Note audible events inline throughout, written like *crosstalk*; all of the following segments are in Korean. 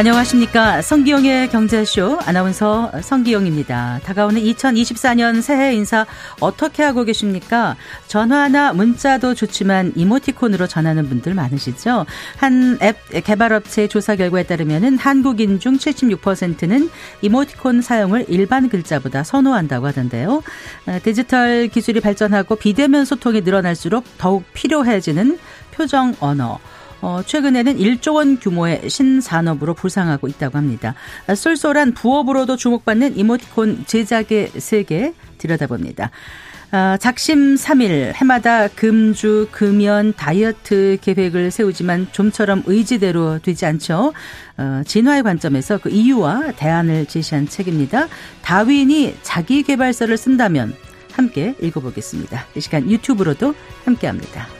안녕하십니까. 성기영의 경제쇼 아나운서 성기영입니다. 다가오는 2024년 새해 인사 어떻게 하고 계십니까? 전화나 문자도 좋지만 이모티콘으로 전하는 분들 많으시죠? 한 앱 개발업체 조사 결과에 따르면 한국인 중 76%는 이모티콘 사용을 일반 글자보다 선호한다고 하던데요. 어, 디지털 기술이 발전하고 비대면 소통이 늘어날수록 더욱 필요해지는 표정 언어. 어, 최근에는 1조 원 규모의 신산업으로 부상하고 있다고 합니다. 쏠쏠한 부업으로도 주목받는 이모티콘 제작의 세계 들여다봅니다. 아, 작심 3일 해마다 금주, 금연, 다이어트 계획을 세우지만 좀처럼 의지대로 되지 않죠. 어, 진화의 관점에서 그 이유와 대안을 제시한 책입니다. 다윈이 자기 개발서를 쓴다면 함께 읽어보겠습니다. 이 시간 유튜브로도 함께합니다.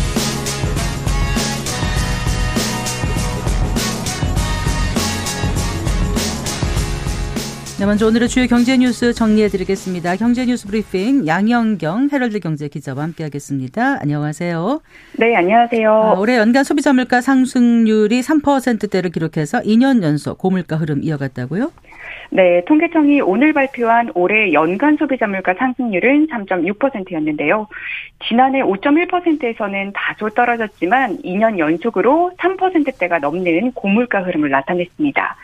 네, 먼저 오늘의 주요 경제 뉴스 정리해 드리겠습니다. 경제 뉴스 브리핑 양영경 헤럴드 경제 기자와 함께 하겠습니다. 안녕하세요. 네, 안녕하세요. 아, 올해 연간 소비자 물가 상승률이 3%대를 기록해서 2년 연속 고물가 흐름 이어갔다고요? 네, 통계청이 오늘 발표한 올해 연간 소비자 물가 상승률은 3.6%였는데요. 지난해 5.1%에서는 다소 떨어졌지만 2년 연속으로 3%대가 넘는 고물가 흐름을 나타냈습니다.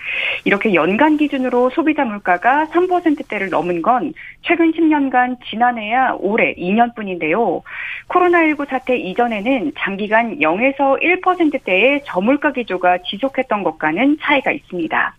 이렇게 연간 기준으로 소비자 물가가 3%대를 넘은 건 최근 10년간 지난해야 올해 2년뿐인데요. 코로나19 사태 이전에는 장기간 0에서 1%대의 저물가 기조가 지속했던 것과는 차이가 있습니다.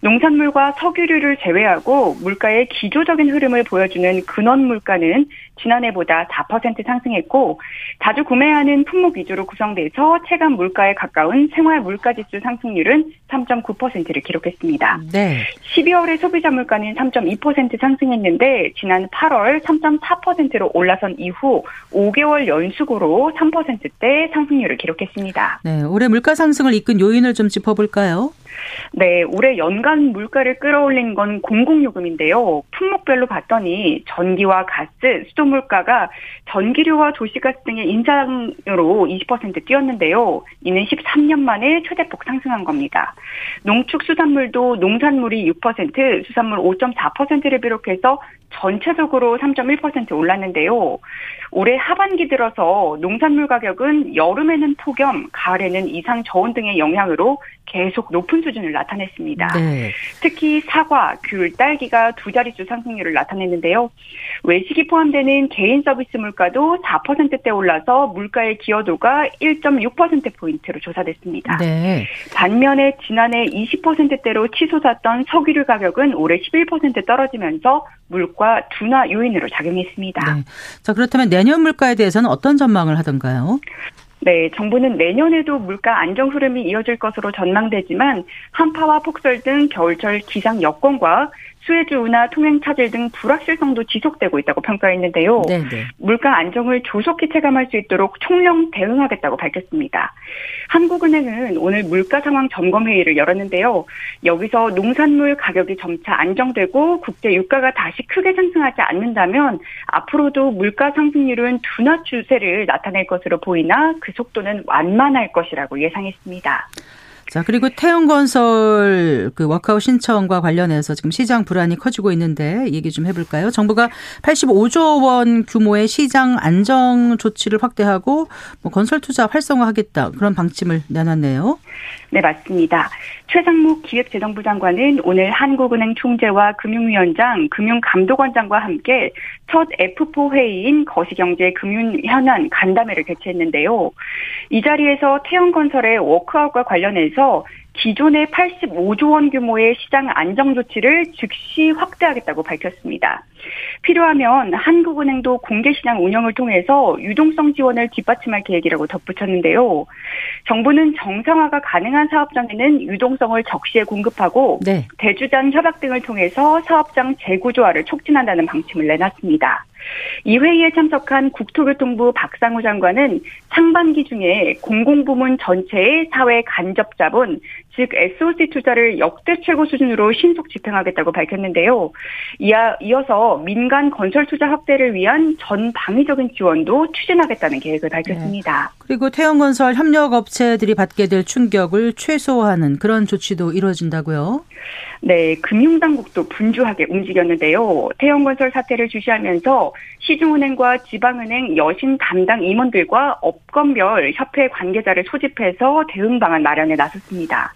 농산물과 석유 류를 제외하고 물가의 기조적인 흐름을 보여주는 근원 물가는 지난해보다 4% 상승했고 자주 구매하는 품목 위주로 구성돼서 체감 물가에 가까운 생활 물가 지수 상승률은 3.9%를 기록했습니다. 네. 12월의 소비자 물가는 3.2% 상승했는데 지난 8월 3.4%로 올라선 이후 5개월 연속으로 3%대 상승률을 기록했습니다. 네, 올해 물가 상승을 이끈 요인을 좀 짚어볼까요? 네, 올해 연간 물가를 끌어올린 건 공공요금인데요. 품목별로 봤더니 전기와 가스, 수도 물가가 전기료와 도시가스 등의 인상으로 20% 뛰었는데요. 이는 13년 만에 최대폭 상승한 겁니다. 농축수산물도 농산물이 6%, 수산물 5.4%를 비롯해서 전체적으로 3.1% 올랐는데요. 올해 하반기 들어서 농산물 가격은 여름에는 폭염, 가을에는 이상 저온 등의 영향으로 계속 높은 수준을 나타냈습니다. 네. 특히 사과, 귤, 딸기가 두 자릿수 상승률을 나타냈는데요. 외식이 포함되는 개인 서비스 물가도 4%대 올라서 물가의 기여도가 1.6%포인트로 조사됐습니다. 네. 반면에 지난해 20%대로 치솟았던 석유류 가격은 올해 11% 떨어지면서 물가 둔화 요인으로 작용했습니다. 네. 자, 그렇다면 내년 물가에 대해서는 어떤 전망을 하던가요? 네, 정부는 내년에도 물가 안정 흐름이 이어질 것으로 전망되지만 한파와 폭설 등 겨울철 기상 여건과 수혜주 운하 통행 차질 등 불확실성도 지속되고 있다고 평가했는데요. 네네. 네. 물가 안정을 조속히 체감할 수 있도록 총령 대응하겠다고 밝혔습니다. 한국은행은 오늘 물가 상황 점검 회의를 열었는데요. 여기서 농산물 가격이 점차 안정되고 국제 유가가 다시 크게 상승하지 않는다면 앞으로도 물가 상승률은 둔화 추세를 나타낼 것으로 보이나 그 속도는 완만할 것이라고 예상했습니다. 자, 그리고 태영건설 그 워크아웃 신청과 관련해서 지금 시장 불안이 커지고 있는데 얘기 좀 해볼까요? 정부가 85조 원 규모의 시장 안정 조치를 확대하고 뭐 건설 투자 활성화하겠다 그런 방침을 내놨네요. 네, 맞습니다. 최상목 기획재정부 장관은 오늘 한국은행 총재와 금융위원장, 금융감독원장과 함께 첫 F4 회의인 거시경제 금융현안 간담회를 개최했는데요. 이 자리에서 태영건설의 워크아웃과 관련해서 기존의 85조 원 규모의 시장 안정 조치를 즉시 확대하겠다고 밝혔습니다. 필요하면 한국은행도 공개시장 운영을 통해서 유동성 지원을 뒷받침할 계획이라고 덧붙였는데요. 정부는 정상화가 가능한 사업장에는 유동성을 적시에 공급하고 네. 대주장 협약 등을 통해서 사업장 재구조화를 촉진한다는 방침을 내놨습니다. 이 회의에 참석한 국토교통부 박상우 장관은 상반기 중에 공공부문 전체의 사회 간접 자본, 즉 SOC 투자를 역대 최고 수준으로 신속 집행하겠다고 밝혔는데요. 이어, 이어서 민간 건설 투자 확대를 위한 전방위적인 지원도 추진하겠다는 계획을 밝혔습니다. 네. 그리고 태형건설 협력업체들이 받게 될 충격을 최소화하는 그런 조치도 이루어진다고요? 네, 금융당국도 분주하게 움직였는데요. 태형건설 사태를 주시하면서 시중은행과 지방은행 여신 담당 임원들과 업건별 협회 관계자를 소집해서 대응 방안 마련에 나섰습니다.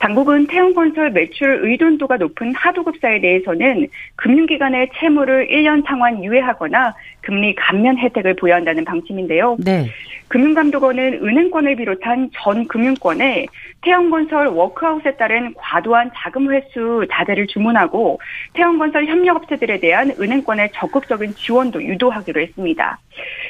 당국은 태형건설 매출 의존도가 높은 하도급사에 대해서는 금융기관의 채무를 1년 상환 유예하거나 금리 감면 혜택을 부여한다는 방침인데요. 네. 금융감독원은 은행권을 비롯한 전 금융권에 태형건설 워크아웃에 따른 과도한 자금 회수 자제를 주문하고 태형건설 협력업체들에 대한 은행권의 적극적인 지원도 유도하기로 했습니다.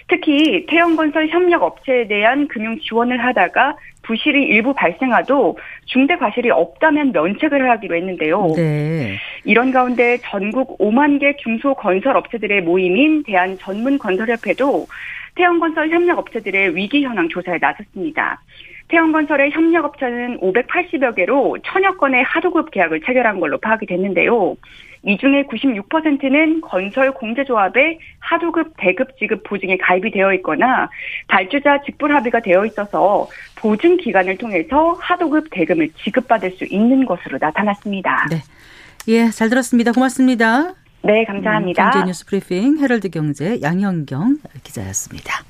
특히 태형건설 협력업체에 대한 금융 지원을 하다가 부실이 일부 발생하도 중대 과실이 없다면 면책을 하기로 했는데요. 네. 이런 가운데 전국 5만 개 중소 건설 업체들의 모임인 대한 전문 건설협회도 태형건설 협력업체들의 위기 현황 조사에 나섰습니다. 태형건설의 협력업체는 580여 개로 천여 건의 하도급 계약을 체결한 걸로 파악이 됐는데요. 이 중에 96%는 건설 공제조합의 하도급 대급 지급 보증에 가입이 되어 있거나 발주자 직불 합의가 되어 있어서 보증 기간을 통해서 하도급 대금을 지급받을 수 있는 것으로 나타났습니다. 네. 예, 잘 들었습니다. 고맙습니다. 네, 감사합니다. 음, 경제 뉴스 브리핑 헤럴드 경제 양현경 기자였습니다.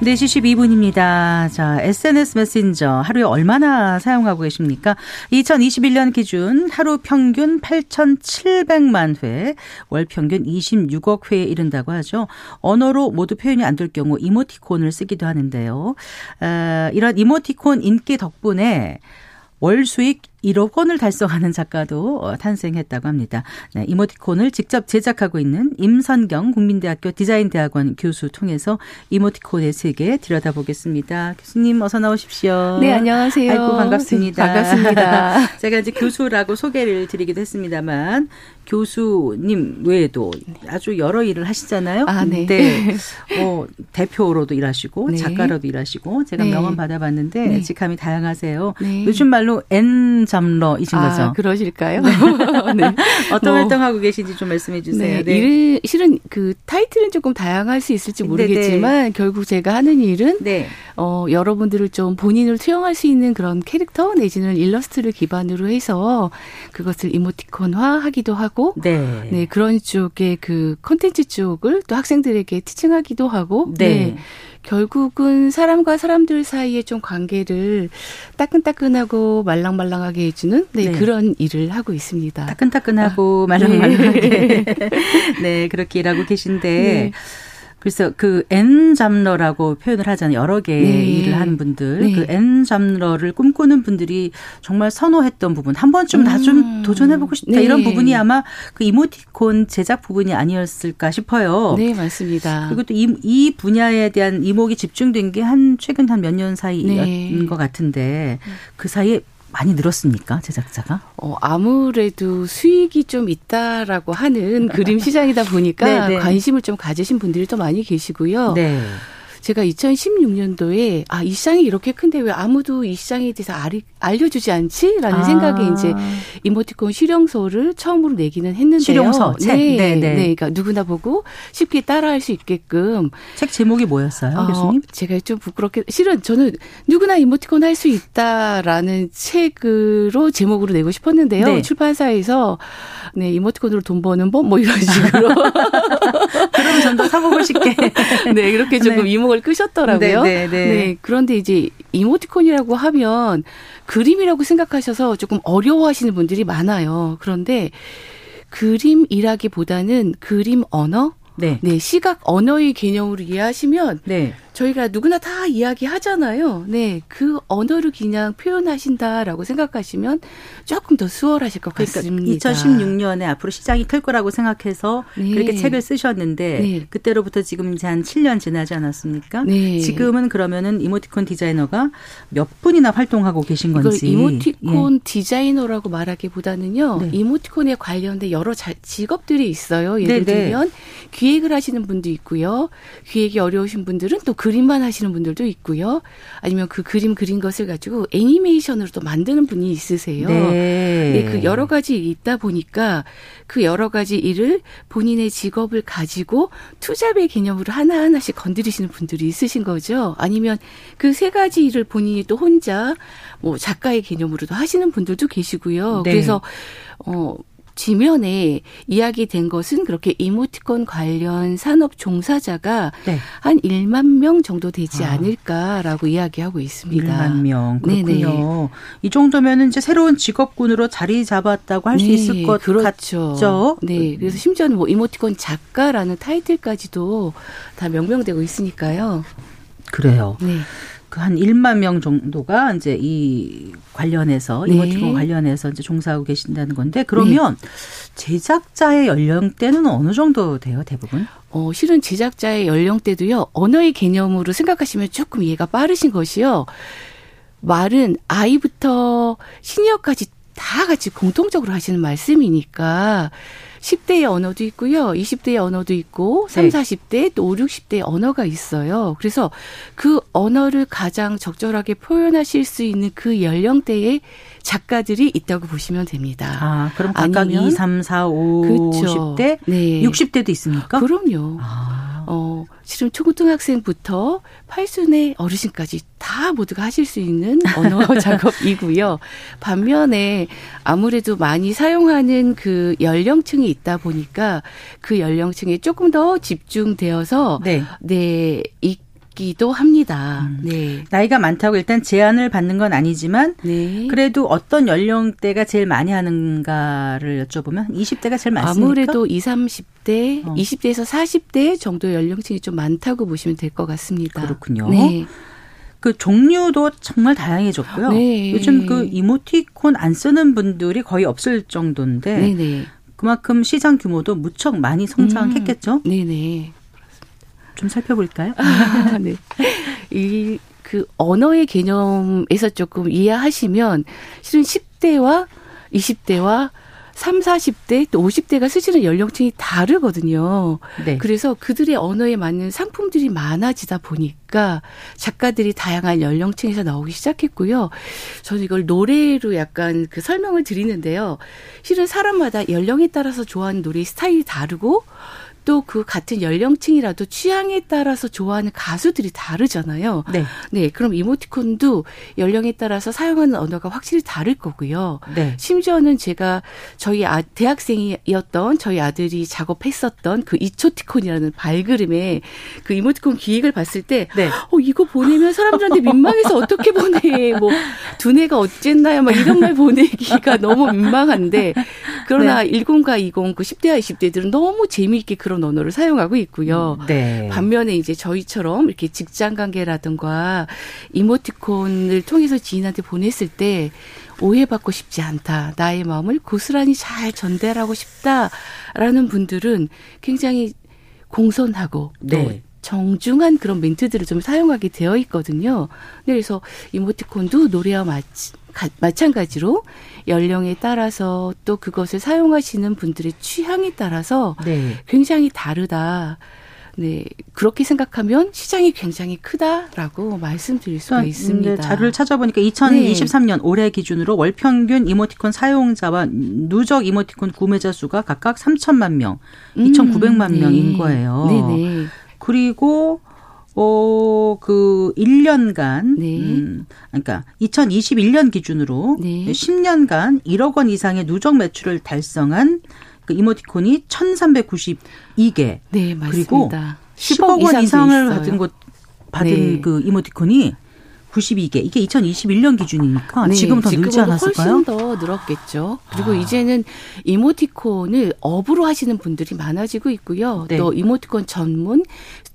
4시 12분입니다. 자, SNS 메신저 하루에 얼마나 사용하고 계십니까? 2021년 기준 하루 평균 8,700만 회, 월 평균 26억 회에 이른다고 하죠. 언어로 모두 표현이 안 될 경우 이모티콘을 쓰기도 하는데요. 어, 이런 이모티콘 인기 덕분에 월 수익 1억 원을 달성하는 작가도 어, 탄생했다고 합니다. 네, 이모티콘을 직접 제작하고 있는 임선경 국민대학교 디자인대학원 교수 통해서 이모티콘의 세계 들여다보겠습니다. 교수님 어서 나오십시오. 네, 안녕하세요. 아이고 반갑습니다. 네, 반갑습니다. *laughs* 제가 이제 교수라고 소개를 드리기도 했습니다만 교수님 외에도 아주 여러 일을 하시잖아요. 아, 네. 네. 어, 대표로도 일하시고 네. 작가로도 일하시고 제가 네. 명함 받아봤는데 네. 직함이 다양하세요. 네. 요즘 말로 N 잠러이신 아, 거죠? 그러실까요? 네. *laughs* 네. 어떤 뭐, 활동하고 계신지 좀 말씀해 주세요. 네. 일 실은 그 타이틀은 조금 다양할 수 있을지 모르겠지만 결국 제가 하는 일은 어, 여러분들을 좀 본인을 투영할 수 있는 그런 캐릭터 내지는 일러스트를 기반으로 해서 그것을 이모티콘화 하기도 하고 네. 네 그런 쪽의 그 콘텐츠 쪽을 또 학생들에게 티칭하기도 하고 네. 네. 결국은 사람과 사람들 사이에 좀 관계를 따끈따끈하고 말랑말랑하게 해주는 네, 네. 그런 일을 하고 있습니다. 따끈따끈하고 아, 말랑말랑하게 네. *laughs* 네 그렇게 일하고 계신데 네. 그래서 그 N 잡러라고 표현을 하잖아요. 여러 개의 네. 일을 하는 분들. 네. 그 N 잡러를 꿈꾸는 분들이 정말 선호했던 부분. 한 번쯤 음. 나좀 도전해보고 싶다. 네. 이런 부분이 아마 그 이모티콘 제작 부분이 아니었을까 싶어요. 네, 맞습니다. 그리고 또 이, 이 분야에 대한 이목이 집중된 게 한 최근 한 몇 년 사이인 네. 것 같은데 그 사이에 많이 늘었습니까 제작자가? 어, 아무래도 수익이 좀 있다라고 하는 그림 시장이다 보니까 *laughs* 네, 네. 관심을 좀 가지신 분들이 더 많이 계시고요. 네. 제가 2016년도에 아, 이 시장이 이렇게 큰데 왜 아무도 이 시장에 대해서 알, 알려주지 않지?라는 아. 생각에 이제 이모티콘 실용서를 처음으로 내기는 했는데요. 실용서 책. 네, 네, 네. 네. 그러니까 누구나 보고 쉽게 따라할 수 있게끔 책 제목이 뭐였어요, 어, 교수님? 제가 좀 부끄럽게 실은 저는 누구나 이모티콘 할 수 있다라는 책으로 제목으로 내고 싶었는데요. 네. 출판사에서 네, 이모티콘으로 돈 버는 법 뭐 이런 식으로. *laughs* 그럼 전더 사보고 싶게. 네, 그렇게 조금 네. 이 목을 끄셨더라고요. 네, 네, 네. 네, 그런데 이제 이모티콘이라고 하면 그림이라고 생각하셔서 조금 어려워하시는 분들이 많아요. 그런데 그림이라기보다는 그림 언어 네. 네, 시각 언어의 개념으로 이해하시면 네. 저희가 누구나 다 이야기하잖아요. 네, 그 언어를 그냥 표현하신다라고 생각하시면 조금 더 수월하실 것 그러니까 같습니다. 2016년에 앞으로 시장이 클 거라고 생각해서 네. 그렇게 책을 쓰셨는데 네. 그때로부터 지금 이제 한 7년 지나지 않았습니까? 네. 지금은 그러면은 이모티콘 디자이너가 몇 분이나 활동하고 계신 건지. 이모티콘 예. 디자이너라고 말하기보다는요. 네. 이모티콘에 관련된 여러 직업들이 있어요. 예를 네네. 들면 기획을 하시는 분도 있고요. 기획이 어려우신 분들은 또 그림만 하시는 분들도 있고요. 아니면 그 그림 그린 것을 가지고 애니메이션으로 또 만드는 분이 있으세요. 네. 네. 그 여러 가지 있다 보니까 그 여러 가지 일을 본인의 직업을 가지고 투잡의 개념으로 하나하나씩 건드리시는 분들이 있으신 거죠. 아니면 그 세 가지 일을 본인이 또 혼자 뭐 작가의 개념으로도 하시는 분들도 계시고요. 네. 그래서 어 지면에 이야기된 것은 그렇게 이모티콘 관련 산업 종사자가 네. 한 1만 명 정도 되지 아. 않을까라고 이야기하고 있습니다. 1만 명. 그렇군요. 네네. 이 정도면은 이제 새로운 직업군으로 자리 잡았다고 할수 네. 있을 것 그렇죠. 같죠. 네. 그래서 심지어는 뭐 이모티콘 작가라는 타이틀까지도 다 명명되고 있으니까요. 그래요. 네. 그 한 1만 명 정도가 이제 이 관련해서 네. 이모티콘 관련해서 이제 종사하고 계신다는 건데 그러면 네. 제작자의 연령대는 어느 정도 돼요, 대부분? 어, 실은 제작자의 연령대도요. 언어의 개념으로 생각하시면 조금 이해가 빠르신 것이요. 말은 아이부터 시니어까지 다 같이 공통적으로 하시는 말씀이니까 10대의 언어도 있고요. 20대의 언어도 있고 3, 네. 40대 또 5, 60대의 언어가 있어요. 그래서 그 언어를 가장 적절하게 표현하실 수 있는 그 연령대의 작가들이 있다고 보시면 됩니다. 아, 그럼 각각 아니면 2, 3, 4, 5, 그렇죠. 50대, 네. 60대도 있습니까? 그럼요. 아. 어, 실은 초등학생부터 팔순의 어르신까지 다 모두가 하실 수 있는 언어 *laughs* 작업이고요. 반면에 아무래도 많이 사용하는 그 연령층이 있다 보니까 그 연령층에 조금 더 집중되어서 네, 네 기도 합니다. 음. 네. 나이가 많다고 일단 제한을 받는 건 아니지만 네. 그래도 어떤 연령대가 제일 많이 하는가를 여쭤보면 20대가 제일 많습니까? 아무래도 20, 30대, 어. 20대에서 40대 정도 연령층이 좀 많다고 보시면 될 것 같습니다. 그렇군요. 네. 그 종류도 정말 다양해졌고요. 네. 요즘 그 이모티콘 안 쓰는 분들이 거의 없을 정도인데 네네. 네. 그만큼 시장 규모도 무척 많이 성장했겠죠. 음. 네네. 좀 살펴볼까요? 아, *laughs* 네. 이, 그 언어의 개념에서 조금 이해하시면 실은 10대와 20대와 3, 40대 또 50대가 쓰시는 연령층이 다르거든요. 네. 그래서 그들의 언어에 맞는 상품들이 많아지다 보니까 작가들이 다양한 연령층에서 나오기 시작했고요. 저는 이걸 노래로 약간 그 설명을 드리는데요. 실은 사람마다 연령에 따라서 좋아하는 노래 스타일이 다르고 또 그 같은 연령층이라도 취향에 따라서 좋아하는 가수들이 다르잖아요. 네. 네. 그럼 이모티콘도 연령에 따라서 사용하는 언어가 확실히 다를 거고요. 네. 심지어는 제가 저희 아, 대학생이었던 저희 아들이 작업했었던 그 이초티콘이라는 발그림에 그 이모티콘 기획을 봤을 때, 네. 어, 이거 보내면 사람들한테 민망해서 어떻게 보내. 뭐, 두뇌가 어쨌나요? 막 이런 말 보내기가 너무 민망한데, 그러나 네. 10과 20, 그 10대와 20대들은 너무 재미있게 그런 언어를 사용하고 있고요. 음, 네. 반면에 이제 저희처럼 이렇게 직장 관계라든가 이모티콘을 통해서 지인한테 보냈을 때 오해받고 싶지 않다. 나의 마음을 고스란히 잘 전달하고 싶다라는 분들은 굉장히 공손하고 네. 정중한 그런 멘트들을 좀 사용하게 되어 있거든요. 네, 그래서 이모티콘도 노래와 마치, 마찬가지로 연령에 따라서 또 그것을 사용하시는 분들의 취향에 따라서 네. 굉장히 다르다. 네. 그렇게 생각하면 시장이 굉장히 크다라고 말씀드릴 수가 있습니다. 자료를 찾아보니까 2023년 네. 올해 기준으로 월 평균 이모티콘 사용자와 누적 이모티콘 구매자 수가 각각 3천만 명, 음, 2,900만 네. 명인 거예요. 네 네. 그리고 어, 그 1년간 네. 음, 그러니까 2021년 기준으로 네. 10년간 1억 원 이상의 누적 매출을 달성한 그 이모티콘이 1,392개. 네, 맞습니다. 그리고 10억 원 이상을 받은 곳 받은 네. 그 이모티콘이 92개. 이게 2021년 기준이니까 네, 지금 더 늘지 않았을까요? 훨씬 더 늘었겠죠. 그리고 아. 이제는 이모티콘을 업으로 하시는 분들이 많아지고 있고요. 네. 또 이모티콘 전문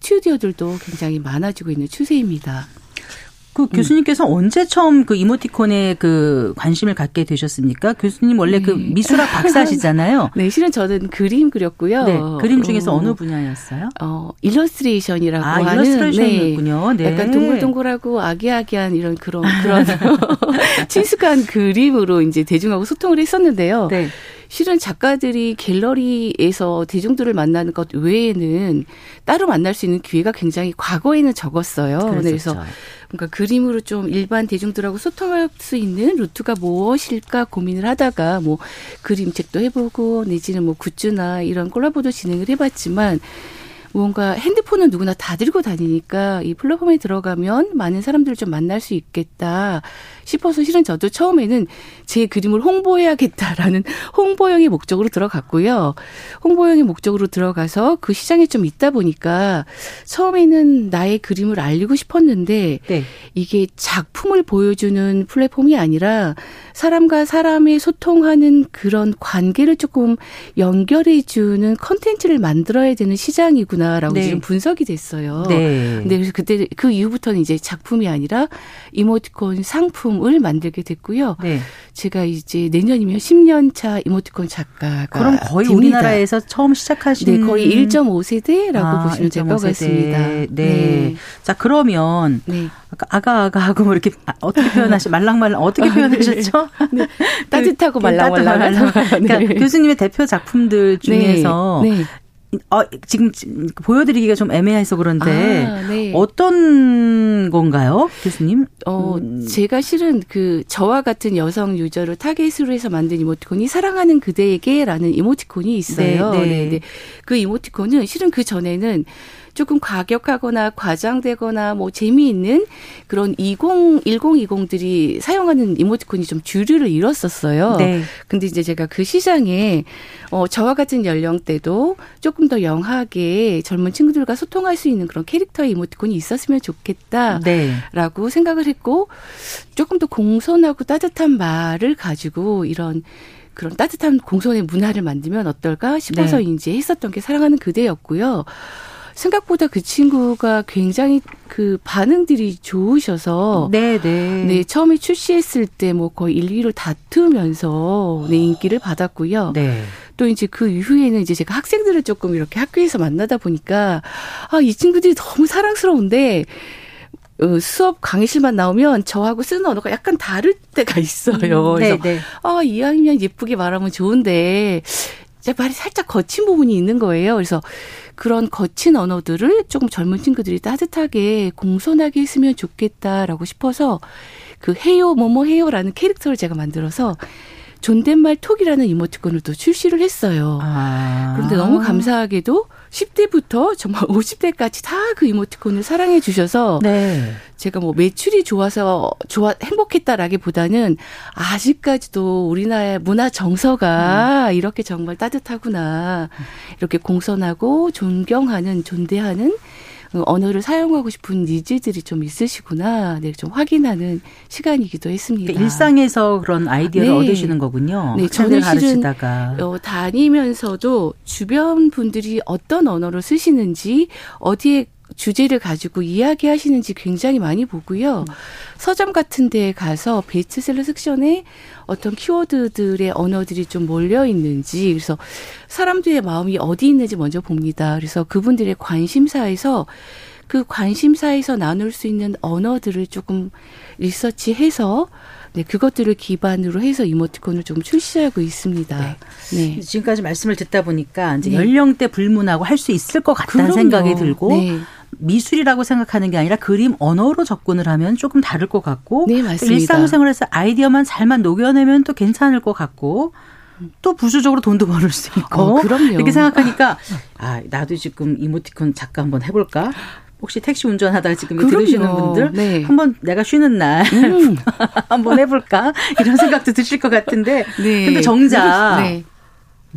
스튜디오들도 굉장히 많아지고 있는 추세입니다. 그 음. 교수님께서 음. 언제 처음 그 이모티콘에 그 관심을 갖게 되셨습니까? 교수님 원래 그 네. 그 미술학 박사시잖아요. *laughs* 네, 실은 저는 그림 그렸고요. 네, 그림 중에서 어느 분야였어요? 어, 일러스트레이션이라고 아, 하는 일러스트레이션이군요. 네. 네. 약간 동글동글하고 아기아기한 이런 그런 그런 *laughs* 친숙한 그림으로 이제 대중하고 소통을 했었는데요. 네. 실은 작가들이 갤러리에서 대중들을 만나는 것 외에는 따로 만날 수 있는 기회가 굉장히 과거에는 적었어요. 그랬었죠. 그래서 그러니까 그림으로 좀 일반 대중들하고 소통할 수 있는 루트가 무엇일까 고민을 하다가 뭐 그림책도 해보고 내지는 뭐 굿즈나 이런 콜라보도 진행을 해봤지만 뭔가 핸드폰은 누구나 다 들고 다니니까 이 플랫폼에 들어가면 많은 사람들을 좀 만날 수 있겠다 싶어서 실은 저도 처음에는 제 그림을 홍보해야겠다라는 *laughs* 홍보용의 목적으로 들어갔고요. 홍보용의 목적으로 들어가서 그 시장에 좀 있다 보니까 처음에는 나의 그림을 알리고 싶었는데 네. 이게 작품을 보여주는 플랫폼이 아니라 사람과 사람의 소통하는 그런 관계를 조금 연결해 주는 컨텐츠를 만들어야 되는 시장이구나. 있구나라고 네. 지금 분석이 됐어요. 네. 근데 그래서 그때 그 이후부터는 이제 작품이 아니라 이모티콘 상품을 만들게 됐고요. 네. 제가 이제 내년이면 10년 차 이모티콘 작가가 그럼 거의 됩니다. 우리나라에서 처음 시작하신 네, 거의 1.5세대라고 아, 보시면 될 것 같습니다. 네. 네. 자, 그러면 네. 아까 아가 하고 뭐 이렇게 아, 어떻게 표현하시 말랑말랑 어떻게 표현하셨죠? 네. 따뜻하고 말랑말랑. 그러니까 네. 교수님의 대표 작품들 중에서 네. 어, 지금 보여드리기가 좀 애매해서 그런데 아, 네. 어떤 건가요, 교수님? 어, 음. 제가 실은 그 저와 같은 여성 유저를 타겟으로 해서 만든 이모티콘이 사랑하는 그대에게라는 이모티콘이 있어요. 네, 네. 네, 네. 그 이모티콘은 실은 그 전에는 조금 과격하거나 과장되거나 뭐 재미있는 그런 20, 1020들이 사용하는 이모티콘이 좀 주류를 잃었었어요. 네. 근데 이제 제가 그 시장에 어 저와 같은 연령대도 조금 더 영하게 젊은 친구들과 소통할 수 있는 그런 캐릭터의 이모티콘이 있었으면 좋겠다라고 네. 생각을 했고 조금 더 공손하고 따뜻한 말을 가지고 이런 그런 따뜻한 공손의 문화를 만들면 어떨까 싶어서 네. 이제 했었던 게 사랑하는 그대였고요. 생각보다 그 친구가 굉장히 그 반응들이 좋으셔서 네, 네. 네, 처음에 출시했을 때 뭐 거의 1, 2를 다투면서 네, 인기를 받았고요. 네. 또 이제 그 이후에는 이제 제가 학생들을 조금 이렇게 학교에서 만나다 보니까 아, 이 친구들이 너무 사랑스러운데 어, 수업 강의실만 나오면 저하고 쓰는 언어가 약간 다를 때가 있어요. 음, 그래서 네, 네. 아, 이왕이면 예쁘게 말하면 좋은데 제 말이 살짝 거친 부분이 있는 거예요. 그래서 그런 거친 언어들을 조금 젊은 친구들이 따뜻하게 공손하게 했으면 좋겠다라고 싶어서 그 해요 뭐뭐 해요라는 캐릭터를 제가 만들어서 존댓말 톡이라는 이모티콘을 또 출시를 했어요. 아. 그런데 너무 감사하게도 10대부터 정말 50대까지 다 그 이모티콘을 사랑해 주셔서 네. 제가 뭐 매출이 좋아서 좋아 행복했다라기보다는 아직까지도 우리나라의 문화 정서가 음. 이렇게 정말 따뜻하구나. 이렇게 공손하고 존경하는 존대하는 언어를 사용하고 싶은 니즈들이 좀 있으시구나. 네, 좀 확인하는 시간이기도 했습니다. 그러니까 일상에서 그런 아이디어를 네. 얻으시는 거군요. 네, 저는 가르치다가. 어, 다니면서도 주변 분들이 어떤 언어를 쓰시는지 어디에 주제를 가지고 이야기하시는지 굉장히 많이 보고요. 음. 서점 같은 데에 가서 베스트셀러 섹션에 어떤 키워드들의 언어들이 좀 몰려 있는지 그래서 사람들의 마음이 어디 있는지 먼저 봅니다. 그래서 그분들의 관심사에서 그 관심사에서 나눌 수 있는 언어들을 조금 리서치해서 네, 그것들을 기반으로 해서 이모티콘을 좀 출시하고 있습니다. 네. 네. 지금까지 말씀을 듣다 보니까 이제 네. 연령대 불문하고 할 수 있을 것 같다는 그럼요. 생각이 들고 네. 미술이라고 생각하는 게 아니라 그림 언어로 접근을 하면 조금 다를 것 같고 네, 맞습니다. 일상생활에서 아이디어만 잘만 녹여내면 또 괜찮을 것 같고 또 부수적으로 돈도 벌을 수 있고 어, 그럼요. 이렇게 생각하니까 아 나도 지금 이모티콘 작가 한번 해볼까 혹시 택시 운전하다가 지금 그럼요. 들으시는 분들 네. 한번 내가 쉬는 날 음. *laughs* 한번 해볼까 이런 생각도 드실 것 같은데 네. 근데 정작 네.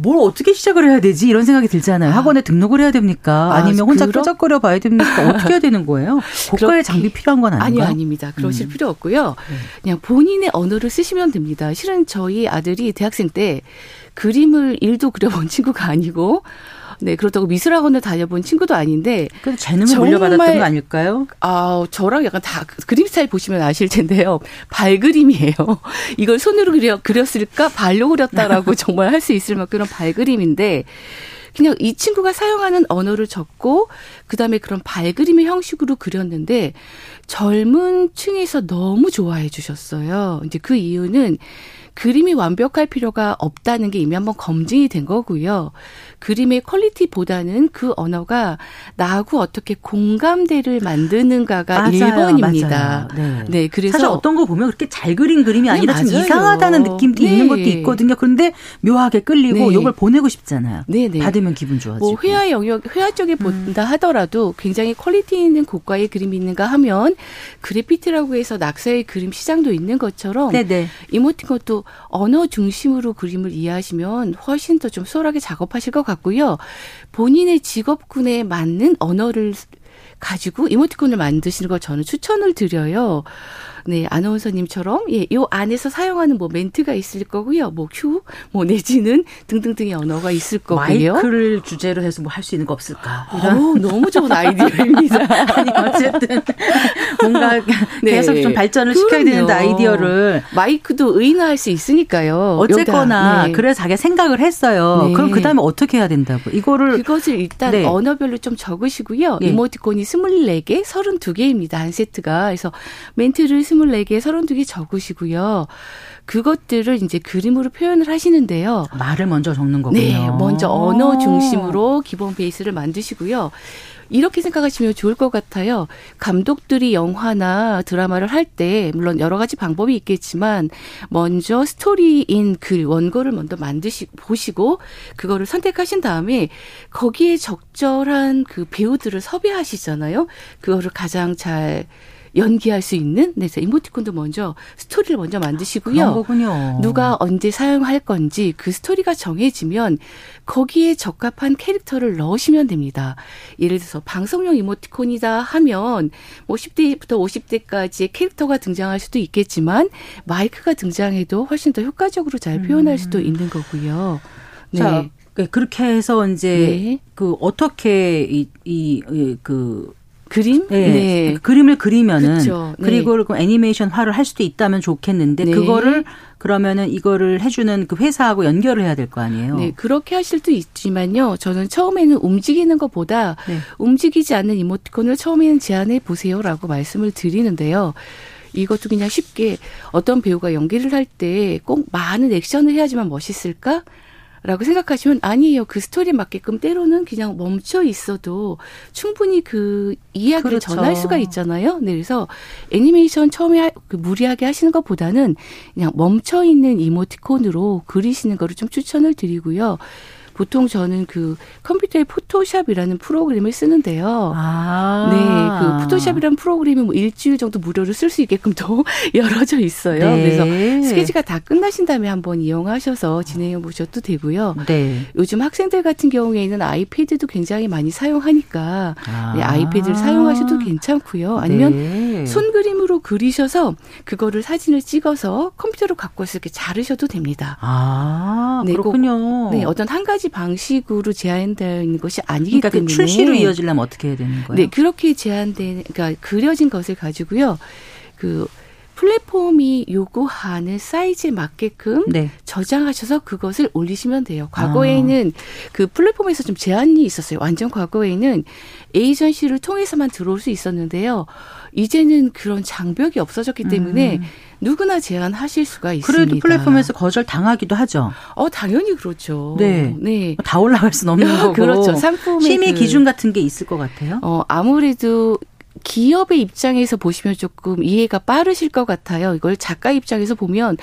뭘 어떻게 시작을 해야 되지 이런 생각이 들잖아요. 아. 학원에 등록을 해야 됩니까? 아, 니면 혼자 그러... 끄적거려 봐야 됩니까? 어떻게 해야 되는 거예요? *laughs* 고가의 장비 필요한 건 아닌가요? 아니요, 아닙니다. 그러실 음. 필요 없고요. 네. 그냥 본인의 언어를 쓰시면 됩니다. 실은 저희 아들이 대학생 때 그림을 일도 그려본 친구가 아니고 네, 그렇다고 미술학원을 다녀본 친구도 아닌데. 그 재능을 물려받았던 거 아닐까요? 아, 저랑 약간 다 그림 스타일 보시면 아실 텐데요. 발그림이에요. *laughs* 이걸 손으로 그려, 그렸을까? 발로 그렸다라고 *laughs* 정말 할 수 있을 만큼 그런 발그림인데. 그냥 이 친구가 사용하는 언어를 적고 그다음에 그런 발그림의 형식으로 그렸는데 젊은 층에서 너무 좋아해 주셨어요. 이제 그 이유는 그림이 완벽할 필요가 없다는 게 이미 한번 검증이 된 거고요. 그림의 퀄리티보다는 그 언어가 나하고 어떻게 공감대를 만드는가가 맞아요, 1번입니다. 네. 네. 그래서 사실 어떤 거 보면 그렇게 잘 그린 그림이 아니라 네, 좀 이상하다는 느낌도 네. 있는 것도 있거든요. 그런데 묘하게 끌리고 이걸 네. 보내고 싶잖아요. 네, 네. 받으면 기분 좋아지고. 뭐 회화 영역, 회화 쪽에 음. 본다 하더라도 굉장히 quality 있는 고가의 그림이 있는가 하면 그래피티라고 해서 낙서의 그림 시장도 있는 것처럼 네네. 이모티콘도 언어 중심으로 그림을 이해하시면 훨씬 더 좀 수월하게 작업하실 것 같고요. 본인의 직업군에 맞는 언어를 가지고 이모티콘을 만드시는 걸 저는 추천을 드려요. 네, 아나운서님처럼 예, 요 안에서 사용하는 뭐 멘트가 있을 거고요. 뭐 큐, 뭐 내지는 등등등의 언어가 있을 거고요. 마이크를 주제로 해서 뭐 할 수 있는 거 없을까? 이런 오, 너무 좋은 아이디어입니다. *laughs* 아니 어쨌든 뭔가 *laughs* 네. 계속 좀 발전을 그럼요. 시켜야 되는 아이디어를 마이크도 의인화할 수 있으니까요. 어쨌거나 네. 그래서 자기가 생각을 했어요. 네. 그럼 그다음에 어떻게 해야 된다고? 이거를 그것을 일단 네. 언어별로 좀 적으시고요. 네. 이모티콘이 24개, 32개입니다. 한 세트가. 그래서 멘트를 24 개, 32개 적으시고요. 그것들을 이제 그림으로 표현을 하시는데요. 말을 먼저 적는 거군요. 네, 먼저 언어 중심으로 기본 베이스를 만드시고요. 이렇게 생각하시면 좋을 것 같아요. 감독들이 영화나 드라마를 할 때 물론 여러 가지 방법이 있겠지만 먼저 스토리인 글 원고를 먼저 만드시 보시고 그거를 선택하신 다음에 거기에 적절한 그 배우들을 섭외하시잖아요. 그거를 가장 잘 연기할 수 있는 네, 그래서 이모티콘도 먼저 스토리를 먼저 만드시고요. 누가 언제 사용할 건지 그 스토리가 정해지면 거기에 적합한 캐릭터를 넣으시면 됩니다. 예를 들어서 방송용 이모티콘이다 하면 뭐 10대부터 50대까지의 캐릭터가 등장할 수도 있겠지만 마이크가 등장해도 훨씬 더 효과적으로 잘 표현할 음. 수도 있는 거고요. 네. 자, 그 그렇게 해서 이제 네. 그 어떻게 이 이 그 그림? 네. 네. 그림을 그리면은 그렇죠. 네. 그리고 네. 애니메이션화를 할 수도 있다면 좋겠는데 네. 그거를 그러면은 이거를 해주는 그 회사하고 연결을 해야 될 거 아니에요? 네, 그렇게 하실 수도 있지만요. 저는 처음에는 움직이는 것보다 네. 움직이지 않는 이모티콘을 처음에는 제안해 보세요라고 말씀을 드리는데요. 이것도 그냥 쉽게 어떤 배우가 연기를 할 때 꼭 많은 액션을 해야지만 멋있을까? 라고 생각하시면 아니에요. 그 스토리에 맞게끔 때로는 그냥 멈춰 있어도 충분히 그 이야기를 그렇죠. 전할 수가 있잖아요. 네, 그래서 애니메이션 처음에 그 무리하게 하시는 것보다는 그냥 멈춰 있는 이모티콘으로 그리시는 거를 좀 추천을 드리고요. 보통 저는 그 컴퓨터에 포토샵이라는 프로그램을 쓰는데요. 아. 네, 그 포토샵이라는 프로그램이 뭐 일주일 정도 무료로 쓸 수 있게끔 또 *laughs* 열어져 있어요. 네. 그래서 스케치가 다 끝나신 다음에 한번 이용하셔서 진행해 보셔도 되고요. 네. 요즘 학생들 같은 경우에는 아이패드도 굉장히 많이 사용하니까 아. 네, 아이패드를 사용하셔도 괜찮고요. 아니면 네. 손 그림으로 그리셔서 그거를 사진을 찍어서 컴퓨터로 갖고 와서 이렇게 자르셔도 됩니다. 아, 네, 그렇군요. 네, 어떤 한 가지 방식으로 제한되어 있는 것이 아니기 그러니까 때문에 그 출시로 이어지려면 어떻게 해야 되는 거예요? 네, 그렇게 제한된 그러니까 그려진 것을 가지고요. 그 플랫폼이 요구하는 사이즈에 맞게끔 네. 저장하셔서 그것을 올리시면 돼요. 과거에는 아. 그 플랫폼에서 좀 제한이 있었어요. 완전 과거에는 에이전시를 통해서만 들어올 수 있었는데요. 이제는 그런 장벽이 없어졌기 때문에 음. 누구나 제안하실 수가 있습니다. 그래도 플랫폼에서 거절 당하기도 하죠. 어, 당연히 그렇죠. 네. 네. 다 올라갈 수는 없는 *laughs* 거고. 그렇죠. 상품의 심의 그, 기준 같은 게 있을 것 같아요. 어, 아무래도 기업의 입장에서 보시면 조금 이해가 빠르실 것 같아요. 이걸 작가 입장에서 보면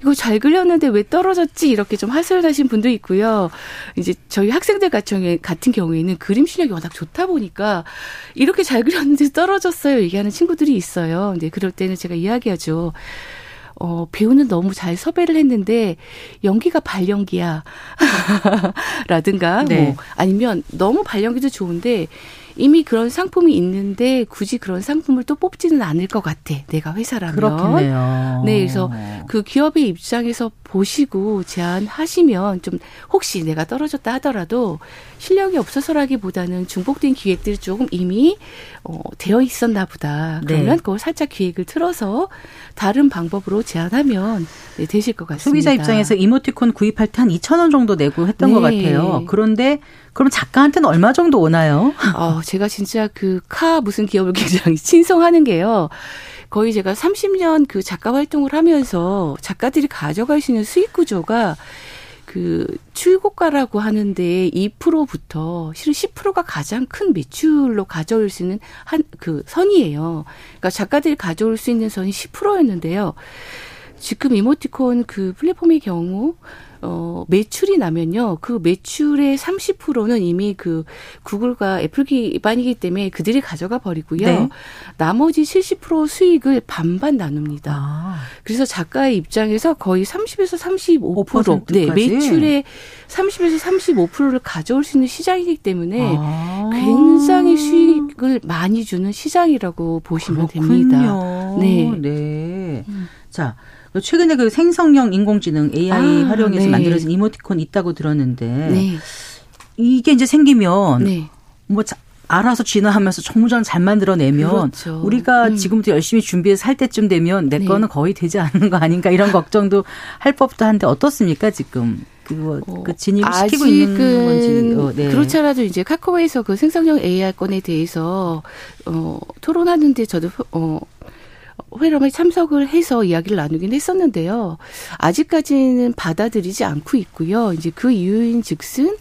이거 잘 그렸는데 왜 떨어졌지 이렇게 좀 하소연하신 분도 있고요. 이제 저희 학생들 같은 경우에는 그림 실력이 워낙 좋다 보니까 이렇게 잘 그렸는데 떨어졌어요 얘기하는 친구들이 있어요. 근데 그럴 때는 제가 이야기하죠. 어, 배우는 너무 잘 섭외를 했는데 연기가 발연기야. *laughs* 라든가 네. 뭐 아니면 너무 발연기도 좋은데 이미 그런 상품이 있는데 굳이 그런 상품을 또 뽑지는 않을 것 같아. 내가 회사라면. 그렇겠네요. 네, 그래서 그 기업의 입장에서 보시고 제안하시면 좀 혹시 내가 떨어졌다 하더라도 실력이 없어서라기보다는 중복된 기획들이 조금 이미 어, 되어 있었나 보다. 그러면 네. 그걸 살짝 기획을 틀어서 다른 방법으로 제안하면 네, 되실 것 같습니다. 소비자 입장에서 이모티콘 구입할 때 한 2천 원 정도 내고 했던 네. 것 같아요. 그런데 그럼 작가한테는 얼마 정도 오나요? 어, 제가 진짜 그 카 무슨 기업을 굉장히 *laughs* 친송하는 게요. 거의 제가 30년 그 작가 활동을 하면서 작가들이 가져갈 수 있는 수익 구조가 그 출고가라고 하는데 2%부터 실은 10%가 가장 큰 매출로 가져올 수 있는 한 그 선이에요. 그러니까 작가들이 가져올 수 있는 선이 10%였는데요. 지금 이모티콘 그 플랫폼의 경우 어, 매출이 나면요. 그 매출의 30%는 이미 그 구글과 애플 기반이기 때문에 그들이 가져가 버리고요. 네. 나머지 70% 수익을 반반 나눕니다. 아. 그래서 작가의 입장에서 거의 30에서 35% 네, 매출의 30에서 35%를 가져올 수 있는 시장이기 때문에 아. 굉장히 수익을 많이 주는 시장이라고 보시면 그렇군요. 됩니다. 네. 네. 음. 자, 최근에 그 생성형 인공지능 AI 아, 활용해서 네. 만들어진 이모티콘 있다고 들었는데 네. 이게 이제 생기면 네. 뭐 자, 알아서 진화하면서 정말 잘 만들어내면 그렇죠. 우리가 음. 지금부터 열심히 준비해서 살 때쯤 되면 내 네. 거는 거의 되지 않는 거 아닌가 이런 *laughs* 걱정도 할 법도 한데 어떻습니까 지금? 그거 어, 그 진입을 시키고 있는 건지 어, 네. 그렇잖아도 이제 카카오에서 그 생성형 AI 건에 대해서 어 토론하는데 저도 어 회람에 참석을 해서 이야기를 나누긴 했었는데요. 아직까지는 받아들이지 않고 있고요. 이제 그 이유인 즉슨